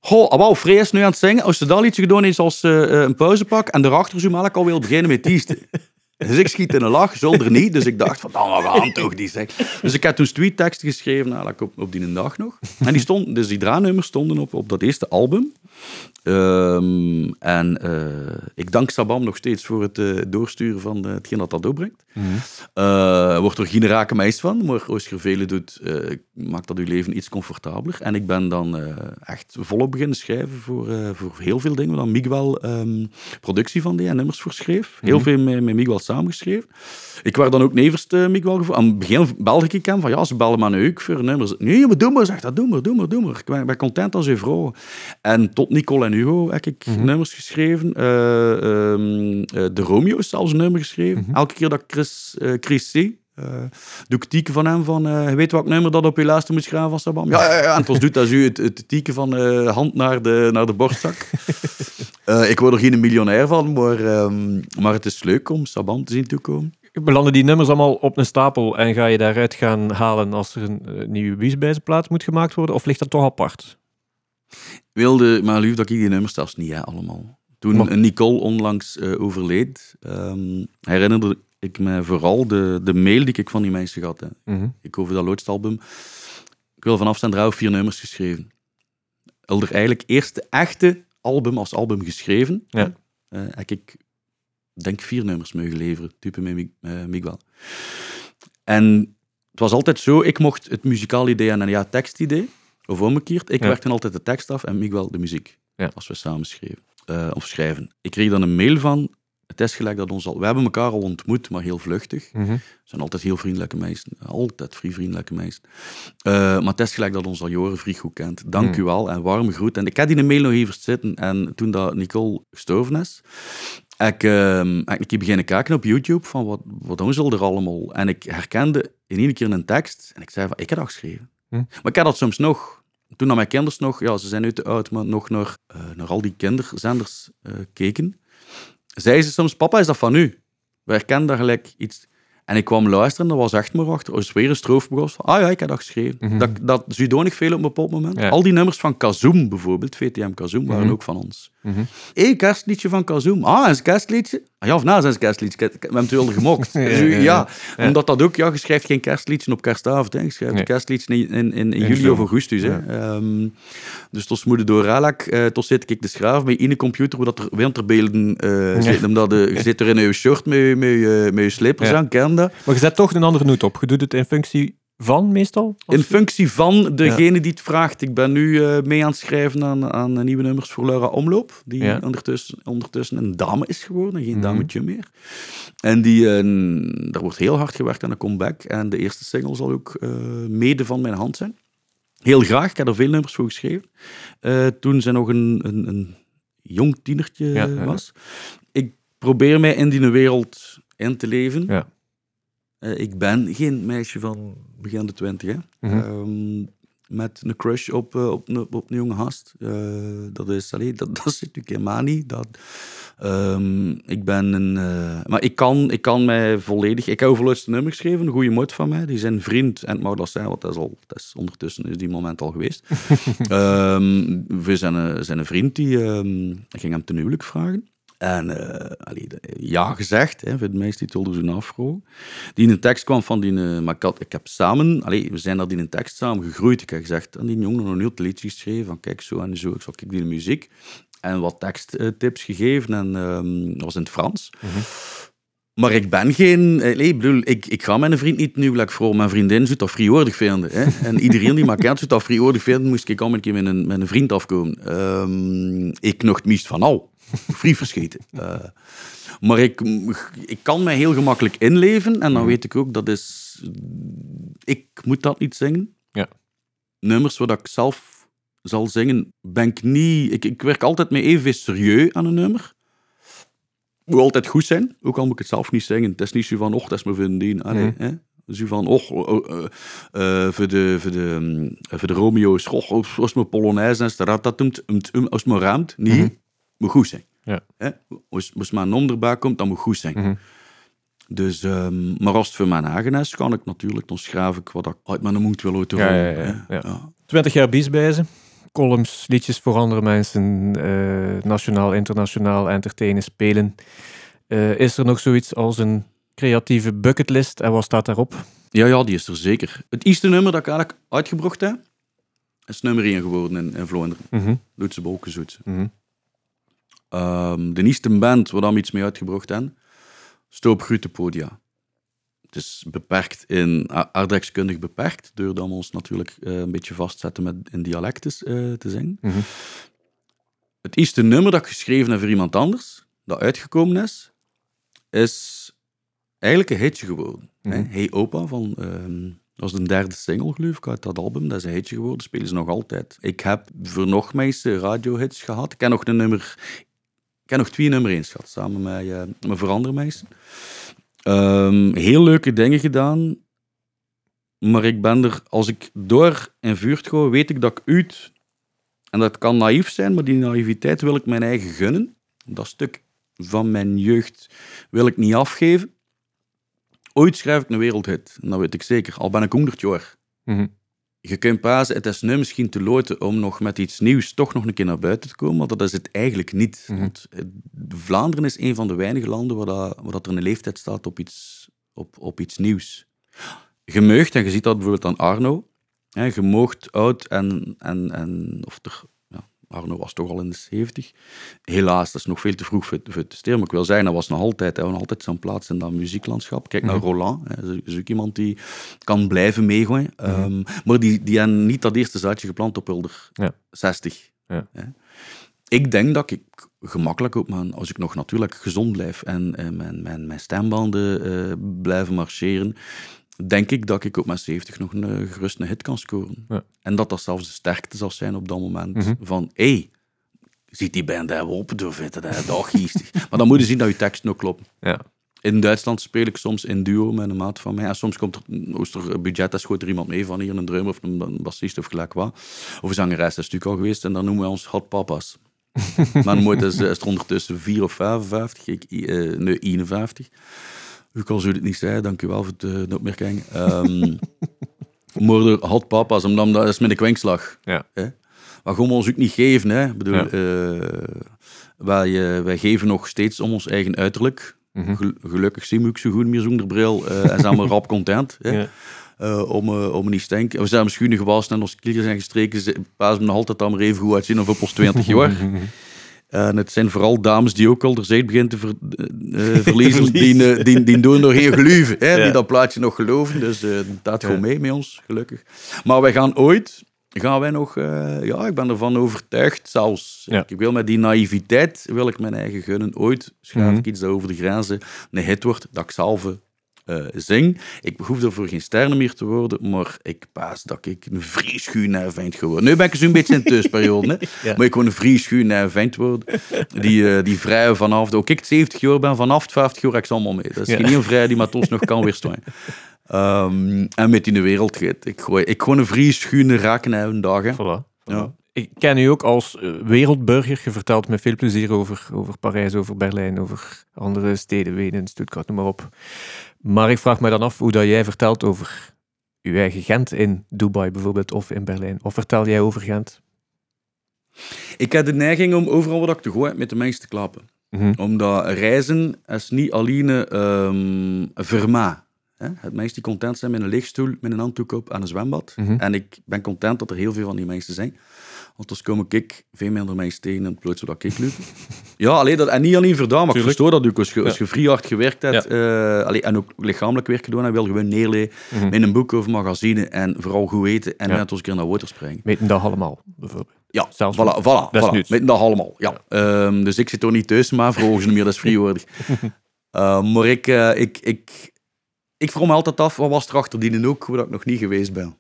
Goh, wauw, Frees nu aan het zingen. Als ze dat liedje gedaan is als een pauzepak. En daarachter zou ik alweer beginnen met die. Dus ik schiet in een lach, zonder niet. Dus ik dacht van, dan we gaan toch die zeggen. Dus ik heb toen twee teksten geschreven, eigenlijk op, op die dag nog. En die stonden, dus die draainummers stonden op, op dat eerste album. Um, en uh, ik dank Sabam nog steeds voor het uh, doorsturen van uh, hetgeen dat dat doorbrengt. Mm -hmm. wordt er geen rake meis van, maar als je velen doet, maakt dat je leven iets comfortabeler. En ik ben dan echt volop beginnen schrijven voor, voor heel veel dingen. Dan Miguel um, productie van die en nummers voor schreef. Heel mm -hmm. veel met, met Miguel samengeschreven. Ik werd dan ook nevers uh, Miguel gevoerd. Aan het begin belde ik hem van, ja, ze bellen me nu ook voor nummers. Nee, maar doe maar, zeg dat, doe maar, doe maar, doe maar. Ik ben, ben content als je vrouw. En tot Nicole en Hugo heb ik Mhm. nummers geschreven. Uh, um, uh, de Romeo is zelfs een nummer geschreven. Mhm. Elke keer dat Chris, uh, Chris C. doe ik tieken van hem van, je weet welk nummer dat op je lijst moet schrijven van Sabam? Ja, ja, ja. En pas doet dat u het, het tieken van hand naar de, naar de borstzak. <laughs> ik word er geen miljonair van, maar, um, maar het is leuk om Sabam te zien toekomen. Belanden die nummers allemaal op een stapel en ga je daaruit gaan halen als er een uh, nieuwe wiesbijzenplaat moet gemaakt worden? Of ligt dat toch apart? Wilde, maar lief dat ik die nummers zelfs niet, hè, allemaal. Toen Maar- Nicole onlangs uh, overleed, um, herinnerde ik me vooral de, de mail die ik van die mensen had. Hè. Mhm. Ik over dat Loodst-album. Ik wil vanaf zijn trouw vier nummers geschreven. Elder eigenlijk eerste echte album als album geschreven. Ja. Uh, heb ik denk vier nummers mogen leveren, type met uh, Miguel. En het was altijd zo, ik mocht het muzikaal idee en een ja, tekstidee, of omgekeerd. Ik Ja. werkte altijd de tekst af en Miguel de muziek, Ja. als we samen schreven. eh, of schrijven. Ik kreeg dan een mail van, het is gelijk dat ons al... We hebben elkaar al ontmoet, maar heel vluchtig. Mhm. Ze zijn altijd heel vriendelijke meisjes. Altijd vrij vriendelijke meisjes. Eh, maar het is gelijk dat ons al jaren vrij goed kent. Dank Mm. u wel en warme groet. En ik had die een mail nog even zitten. En toen dat Nicole gestorven is, ik, heb ik beginnen kijken op YouTube van wat, wat doen ze er allemaal. En ik herkende in ieder keer een tekst. En ik zei van, ik heb dat geschreven. Hm. Maar ik heb dat soms nog. Toen naar mijn kinders nog, ja, ze zijn nu te oud, maar nog naar, eh, naar al die kinderzenders eh, keken. Zei ze soms, papa, is dat van u? We herkennen daar gelijk iets. En ik kwam luisteren, dat was echt maar achter. Als weer een stroof begon, van, ah ja, ik heb dat geschreven. Mhm. Dat, dat zudonig veel op een bepaald moment. Ja. Al die nummers van Kazoom bijvoorbeeld, VTM Kazoom, waren Mhm. ook van ons. Mhm. Hé, kerstliedje van Kazoom. Ah, is een kerstliedje? Ah, ja, of na is een kerstliedje. Ik, hebben het wel gemokt. <laughs> Ja, Dus, ja, omdat dat ook, ja, je schrijft geen kerstliedje op kerstavond. Hè. Je schrijft een kerstliedje in, in, in, In juli film. of augustus. Hè. Ehm, dus tot moeder door Ralak, eh tot zit ik te schrijven met in een computer waar dat er winterbeelden eh zitten. Omdat de, je zit er in je shirt met, je- met, je- met je slippers aan, ken Maar je zet toch een andere noot op. Je doet het in functie van meestal? In functie van degene die het vraagt. Ik ben nu eh, mee aan het schrijven aan, aan nieuwe nummers voor Laura Omloop. Die Ja. ondertussen, ondertussen een dame is geworden, geen Mhm. dametje meer. En die, eh, daar wordt heel hard gewerkt aan een comeback. En de eerste single zal ook eh, mede van mijn hand zijn. Heel graag, ik heb er veel nummers voor geschreven. Eh, toen ze nog een, een, een jong tienertje eh, ja. was. Ik probeer mij in die wereld in te leven. Ja. Eh, ik ben geen meisje van begin de twintig, hè. Mhm. Ehm, met een crush op, eh, op, een- op een jonge gast. Eh, dat is, allee, dat, <laughs> dat zit natuurlijk helemaal niet. Dat, ehm, ik ben een... maar ik kan, ik kan mij volledig... Ik heb overluidste nummer geschreven, een goede moed van mij. Die zijn vriend, en het mag dat zijn, want dat is, al, dat is ondertussen is die moment al geweest. <laughs> Ehm, we zijn een, zijn een vriend die... ging hem ten huwelijk vragen. En allee, ja gezegd, hè, voor de meeste die zo'n afvragen. Die in een tekst kwam van die... Uh, maar ik, had, ik, heb samen... Allee, we zijn daar in een tekst samen gegroeid. Ik heb gezegd aan die jongen nog een heel liedje geschreven. Van kijk, zo en zo. Ik zag ik die muziek. En wat teksttips gegeven. En um, dat was in het Frans. Mm -hmm. Maar ik ben geen... Ik, bedoel, ik, ik ga mijn vriend niet nu voor mijn vriendin zou dat vriewoordig vinden. Hè? <laughs> En iedereen die me kent zou dat vriewoordig vinden, moest ik al een keer met een, met een vriend afkomen. Um, ik nog het meest van al. <laughs> Vrij verscheten. Uh, maar ik, ik kan mij heel gemakkelijk inleven en dan weet ik ook, dat is... Ik moet dat niet zingen. Ja. Nummers waar ik zelf zal zingen, ben ik niet... Ik, ik werk altijd met even serieus aan een nummer moet altijd goed zijn, ook al moet ik het zelf niet zeggen. Het is niet zo van, och, dat is mijn vriendin. Allee, mm. hè? Zo van, och, uh, uh, uh, voor, de, voor, de, um, voor de Romeo's, och, als mijn Polonaise en dat um, als mijn raamt, niet, mm -hmm. Moet goed zijn. Ja. Hè? Als, als mijn onderbuik komt, dan moet goed zijn. Mm -hmm. Dus, um, maar als het voor mijn eigen is, kan ik natuurlijk, dan schrijf ik wat ik uit mijn mond wil uit ja, ja, ja, ja. ja. 20 jaar biesbijzen columns, liedjes voor andere mensen, uh, nationaal, internationaal entertainen, spelen. Uh, is er nog zoiets als een creatieve bucketlist en wat staat daarop? Ja, ja, die is er zeker. Het eerste nummer dat ik eigenlijk uitgebracht heb, is nummer 1 geworden in, in Vlaanderen. Mm -hmm. Loetse. Mm -hmm. Um, de eerste band waar we iets mee uitgebracht hebben, Stoop Grute Podia. Het is beperkt in, aardrijkskundig beperkt, doordat we ons natuurlijk uh, een beetje vastzetten met in dialecten uh, te zingen. Mm -hmm. Het eerste nummer dat ik geschreven heb voor iemand anders, dat uitgekomen is, is eigenlijk een hitje geworden. Mhm. Mm -hmm. Hey Opa, van, um, dat was de derde single, geloof ik, uit dat album. Dat is een hitje geworden, spelen ze nog altijd. Ik heb voor nog meeste radiohits gehad. Ik heb nog een nummer... Ik heb nog twee nummer 1 gehad, samen met, uh, met verandermeisjes. Um, heel leuke dingen gedaan. Maar ik ben er, als ik door in vuurt ga, weet ik dat ik uit. En dat kan naïef zijn, maar die naïviteit wil ik mijn eigen gunnen. Dat stuk van mijn jeugd wil ik niet afgeven. Ooit schrijf ik een wereldhit. Dat weet ik zeker. Al ben ik 100 jaar. Mm. Je kunt praten, het is nu misschien te loten om nog met iets nieuws toch nog een keer naar buiten te komen, maar dat is het eigenlijk niet. Mhm. Want eh, Vlaanderen is een van de weinige landen waar, dat, waar dat er een leeftijd staat op iets, op, op iets nieuws. Je meugt, en je ziet dat bijvoorbeeld aan Arno, hè, je moogt oud en, en, en of er, Arno was toch al in de 70. Helaas, dat is nog veel te vroeg voor, voor te steren, maar ik wil zeggen, dat was nog altijd, had altijd zijn plaats in dat muzieklandschap. Kijk naar Mhm. Roland, hè, is ook iemand die kan blijven meegooien. Mhm. Um, maar die, die hebben niet dat eerste zaadje geplant op Hulder Ja. 60. Ja. Hè. Ik denk dat ik gemakkelijk ook, man, als ik nog natuurlijk gezond blijf en, en mijn, mijn, mijn stembanden eh, blijven marcheren, denk ik dat ik op mijn 70 nog een eh, gerust een hit kan scoren. Ja. En dat dat zelfs de sterkte zal zijn op dat moment. Mhm. Van, hé, hey, ziet die band daar open door vinden, dat is <laughs> maar dan moet je zien dat je teksten ook kloppen. Ja. In Duitsland speel ik soms in duo met een maat van mij. En soms komt er, als er budget is, gooit er iemand mee van hier, een drummer of een, een bassist of gelijk wat. Of een zangeres, dat is natuurlijk al geweest. En dan noemen we ons Hot Papas. Mijn moeder is, is er ondertussen 4 of 55, ik, eh, nee, 51. U kan zo het niet zeggen, dank u wel voor de, de opmerking. Um, <laughs> moeder Hot Papas, omdat dat is met een kwinkslag. Ja. Hè? Maar gaan we ons ook niet geven. Hè? Ik bedoel, Ja. eh, wij, eh, wij geven nog steeds om ons eigen uiterlijk. Mhm. Gel- gelukkig zien we ook zo goed meer zonder bril eh, en zijn we <laughs> rap content. Hè? Ja. Eh, om, eh, om niet te denken. We zijn schoenen gewassen en onze klieren zijn gestreken. Passen me nog altijd dan maar even goed uitzien of op ons <laughs> 20 jaar. En het zijn vooral dames die ook al de beginnen te ver, eh, <laughs> eh, verliezen. die, eh, die, die doen nog heel geloven. Hè? Ja. Die dat plaatje nog geloven. Dus eh dat Ja. gewoon mee met ons, gelukkig. Maar wij gaan ooit... Gaan wij nog... eh, ja, ik ben ervan overtuigd zelfs. Ja. Ik wil met die naïviteit wil ik mijn eigen gunnen. Ooit schrijf Mhm. ik iets dat over de grenzen een hit wordt, dat ik zelf eh, zing. Ik hoef ervoor geen sterren meer te worden, maar ik paas dat ik een vrieschuw vent geworden. Nu ben ik zo'n beetje in de tussenperiode, hè. <laughs> Ja. maar ik gewoon een vrieschuw vent worden. Die, eh, die vrij vanaf, ook ik 70 jaar ben, vanaf het 50 jaar ik allemaal mee. Dat is Ja. geen heel vrij die met ons nog kan weerstaan. Ehm, en met in de wereld gaat. Ik gooi, ik gewoon een vrieschuw raken een dag. Hè. Voilà. voilà. Ja. Ik ken u ook als eh, wereldburger. Je vertelt met veel plezier over, over Parijs, over Berlijn, over andere steden, Wenen, Stuttgart, noem maar op. Maar ik vraag me dan af hoe dat jij vertelt over uw eigen Gent in Dubai bijvoorbeeld, of in Berlijn. Of vertel jij over Gent? Ik heb de neiging om overal wat ik te gooien met de mensen te klappen. Mhm. Omdat reizen is niet alleen um, een verma. Hè? Het mensen die content zijn met een leegstoel, met een handdoek op en een zwembad. Mhm. En ik ben content dat er heel veel van die mensen zijn. Want dus kom ik veel minder mensen tegen in het plooit zodat ik loop. <laughs> ja, alleen dat, en niet alleen voor dat, maar ik verstoor dat ook. Als je, als Ja. je vrij hard gewerkt hebt, eh, allee, en ook lichamelijk werk gedaan hebt, wil je gewoon neerleggen Mhm. met een boek of magazine en vooral goed eten en Ja. net eens een keer naar water springen. Weten dat allemaal, bijvoorbeeld. Ja, Zelfs voilà, voilà, voilà. Met dat allemaal, ja. Ehm, dus ik zit er niet thuis, maar volgens meer, dat is vriendwoordig. <laughs> Eh, maar ik, eh, ik, ik, ik vroeg me altijd af, wat was er achter die ook, waar ik nog niet geweest ben.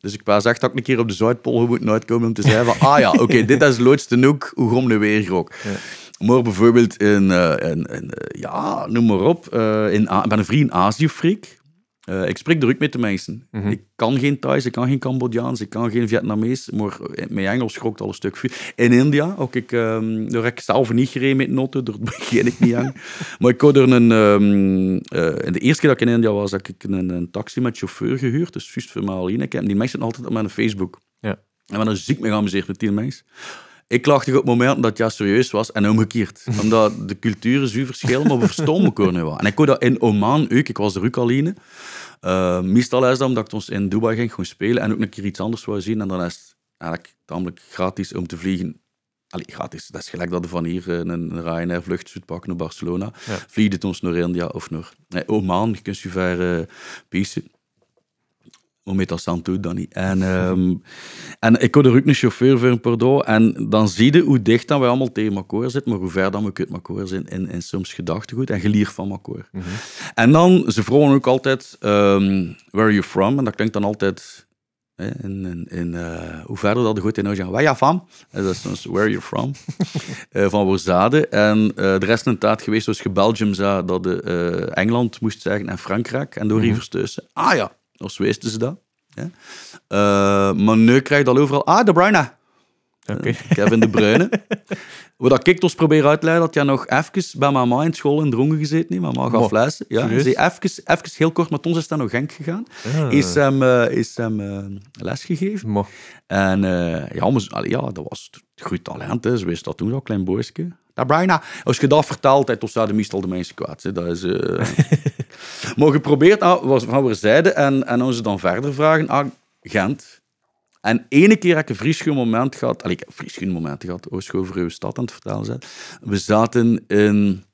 Dus ik was echt ik een keer op de Zuidpool moet uitkomen om te zeggen van, ah ja, oké, <laughs> dit is leukste noek, hoe grom de weer ook. Ja. Maar bijvoorbeeld in, eh, in, in, eh, ja, noem maar op, eh, in, ik ben een vriend Azië-freak. Eh, ik spreek druk met de mensen. Mhm. Ik kan geen Thais, ik kan geen Cambodjaans, ik kan geen Vietnamees, maar mijn Engels schrokt al een stuk. In India, ook ik, daar heb ik zelf niet gereden met noten, daar <laughs> begin ik niet aan. maar ik had er een, eh, in de eerste keer dat ik in India was, heb ik een, een taxi met chauffeur gehuurd, dus juist voor mij alleen. Ik heb die mensen altijd op mijn Facebook. Ja. En we hebben ziek mee geamuseerd met die mensen. Ik lachte op momenten dat het ja serieus was en omgekeerd. <laughs> Omdat de culturen zo verschillen, maar we verstaan elkaar nu wel. En ik hoorde dat in Oman ook, ik was er ook alleen. Uh, meestal is dat omdat ik ons in Dubai ging gewoon spelen en ook een keer iets anders wou zien. En dan is het eigenlijk tamelijk gratis om te vliegen. Allee, gratis. Dat is gelijk dat we van hier eh, een, Ryanair vlucht pakken naar Barcelona. Ja. Vlieg het ons naar India of naar nee, Oman. Je kunt je ver uh, piezen. Met dat zand doet dat niet. En, ehm, en ik had er ook een chauffeur voor een Bordeaux. En dan zie je hoe dicht dan wij allemaal tegen elkaar zitten, maar hoe ver dan we uit elkaar zijn in, in soms gedachtegoed en gelier van elkaar. Mhm. En dan, ze vroegen ook altijd, ehm, where are you from? En dat klinkt dan altijd, hè, in, in, in, eh, hoe verder dat de goed in nou zeggen, waar ja van? En dat is soms, where are you from? <laughs> Eh, van Worzade. En eh, de rest een taart geweest, als je Belgium zei, dat de, Engeland moest zeggen en Frankrijk. En door. Rivers tussen. Ah ja, als wisten ze dat. Ja. Eh, maar nu krijg je al overal, ah, de Bruyne. Oké. Kevin de Bruyne. <laughs> Wat dat ik dus probeer uit te leggen, dat jij nog even bij mama in school in dronken gezeten heeft. Mama gaf lessen. Ja, ze even, even heel kort met ons is dan naar Genk gegaan. Ah. Is hem, eh, is hem eh, les gegeven. Mo. En eh, ja, maar, allee, ja, dat was goed talent. Hè. Ze wist dat toen, dat klein boosje. Dat Bruyne. Als je dat vertelt, hè, toen zouden meestal de mensen kwaad. Hè. Dat is, <laughs> maar geprobeerd, ah, was van we zeiden, en, en ze dan verder vragen, ah, Gent. En ene keer heb ik een vrieschuw moment gehad, allee, ik heb vrieschuw momenten gehad, over uw stad aan het vertellen bent. We zaten in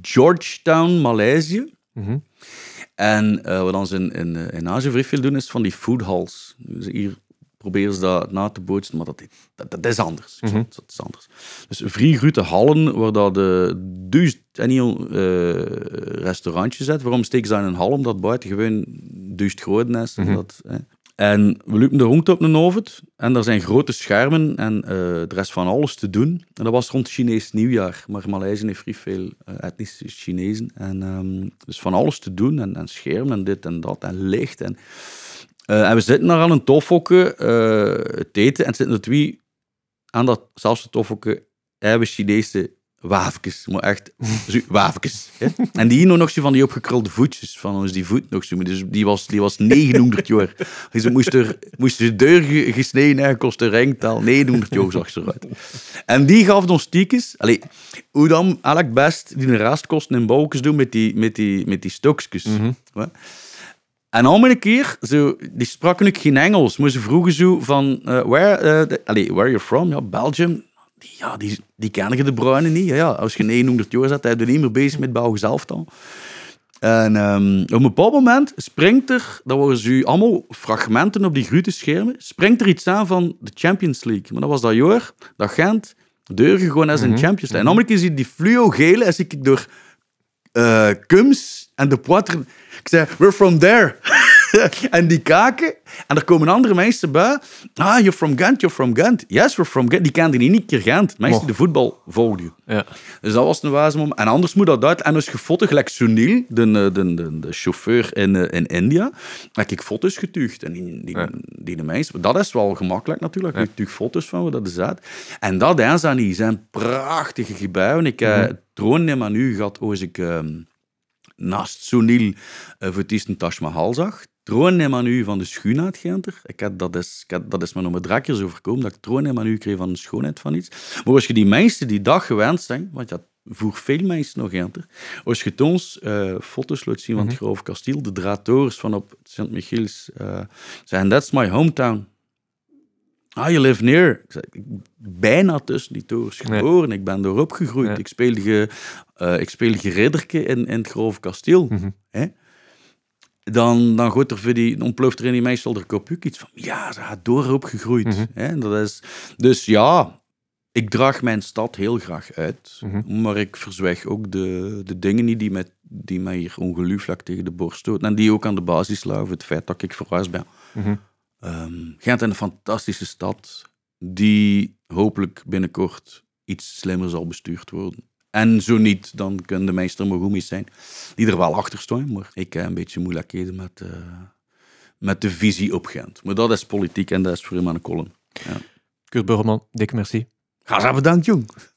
Georgetown, Maleisië. Mhm. En eh, wat ons in, in, in Azië vrij veel doen, is van die food halls. Dus hier proberen ze dat na te bootsen, maar dat, dat, dat is anders. Mhm. Dat is anders. Dus vrij grote hallen, waar dat de duizend en heel eh restaurantjes zit. Waarom steken ze dat in een hal? Omdat buiten gewoon duizend groot is. Mhm. omdat, hè. En we lopen de rond op een oven en er zijn grote schermen en eh de rest van alles te doen. En dat was rond Chinees nieuwjaar, maar Maleisië heeft vrij veel eh, etnische Chinezen. En ehm, dus van alles te doen en, en schermen en dit en dat en licht. En, eh, en we zitten daar aan een toffokken eh te eten en zitten er twee aan dat zelfs toffokken hebben Chinese waafjes, maar echt. <laughs> Hè? En die hier nog zo van die opgekrulde voetjes van ons, die voet nog zo. Dus die was, die was 900 jaar. <laughs> Dus moest er, moest er deur ge- gesneden en kost een ringtaal. 900 jaar zag ze eruit. En die gaf ons stiekjes. Allee, hoe dan eigenlijk best die een raastkosten in bouwkes doen met die, met die, met die stokjes. Mhm. En al een keer, zo, die spraken ook geen Engels, maar ze vroegen zo van, eh, where, allee, where you're from? Ja, Belgium. Die, ja, die, die kennen je de bruine niet. Ja, als je 900 jaar zit, ben je niet meer bezig met Belgisch zelf dan. En ehm, op een bepaald moment springt er, dat worden zo allemaal fragmenten op die grote schermen, springt er iets aan van de Champions League. Maar dat was dat jaar dat Gent deur gewoon is in de Champions League. En namelijk is die fluo-gele, als ik door eh Kums en de Poitre... Ik zei, we're from there. <laughs> en die kaken. En er komen andere mensen bij. Ah, you're from Gent, you're from Gent. Yes, we're from Gent. Die kenden niet een keer Gent. Mensen die de voetbal volgden. Ja. Dus dat was een wijze moment. En anders moet dat uit. En je foto's, gelijk Sunil, de, de, de, de, de chauffeur in, eh, in India, heb ik foto's getuigd. En die, die, Ja. die de mensen, dat is wel gemakkelijk natuurlijk. Ja. Je foto's van waar dat is uit. En dat is zijn prachtige gebouwen. Ik heb Mhm. troon maar nu gehad als ik naast Sunil uh, voor het Taj Mahal zag. troon van de schoonheid, Genter. Ik had, dat, is, ik had, dat is me nog met drakjes overkomen, dat ik troon neem aan u kreeg van de schoonheid van iets. Maar als je die mensen die dag gewend zijn, want ja, voor veel mensen nog, Genter, als je ons uh, foto's laat zien van het Grove Kasteel, de draadtorens van op Sint-Michiels, uh, zeggen, that's my hometown. Ah, je live near. Ik zei, ik bijna tussen die torens geboren. Nee. Ik ben erop gegroeid. Ja. Ik speelde, uh, ik speelde ridderke in, in het Grove Kasteel. Mm -hmm. hè? Dan, dan, gooit er voor die, ontploft er in die meisje er kopuuk iets van. Ja, ze gaat door opgegroeid. Mm -hmm. hè? Dat is, dus ja, ik draag mijn stad heel graag uit. Mm -hmm. Maar ik verzweg ook de, de dingen niet die, met, die mij hier ongelooflijk tegen de borst stoten. En die ook aan de basis lagen. Het feit dat ik verhuisd ben. Um, Gent is een fantastische stad die hopelijk binnenkort iets slimmer zal bestuurd worden. En zo niet, dan kunnen de meester Mogumis zijn, die er wel achter staan. Maar ik heb een beetje moeilijkheden met, uh, met de visie op Gent. Maar dat is politiek en dat is voor hem aan de kolom. Ja. Kurt Burgerman, dikke merci. Ga zo bedankt, jong.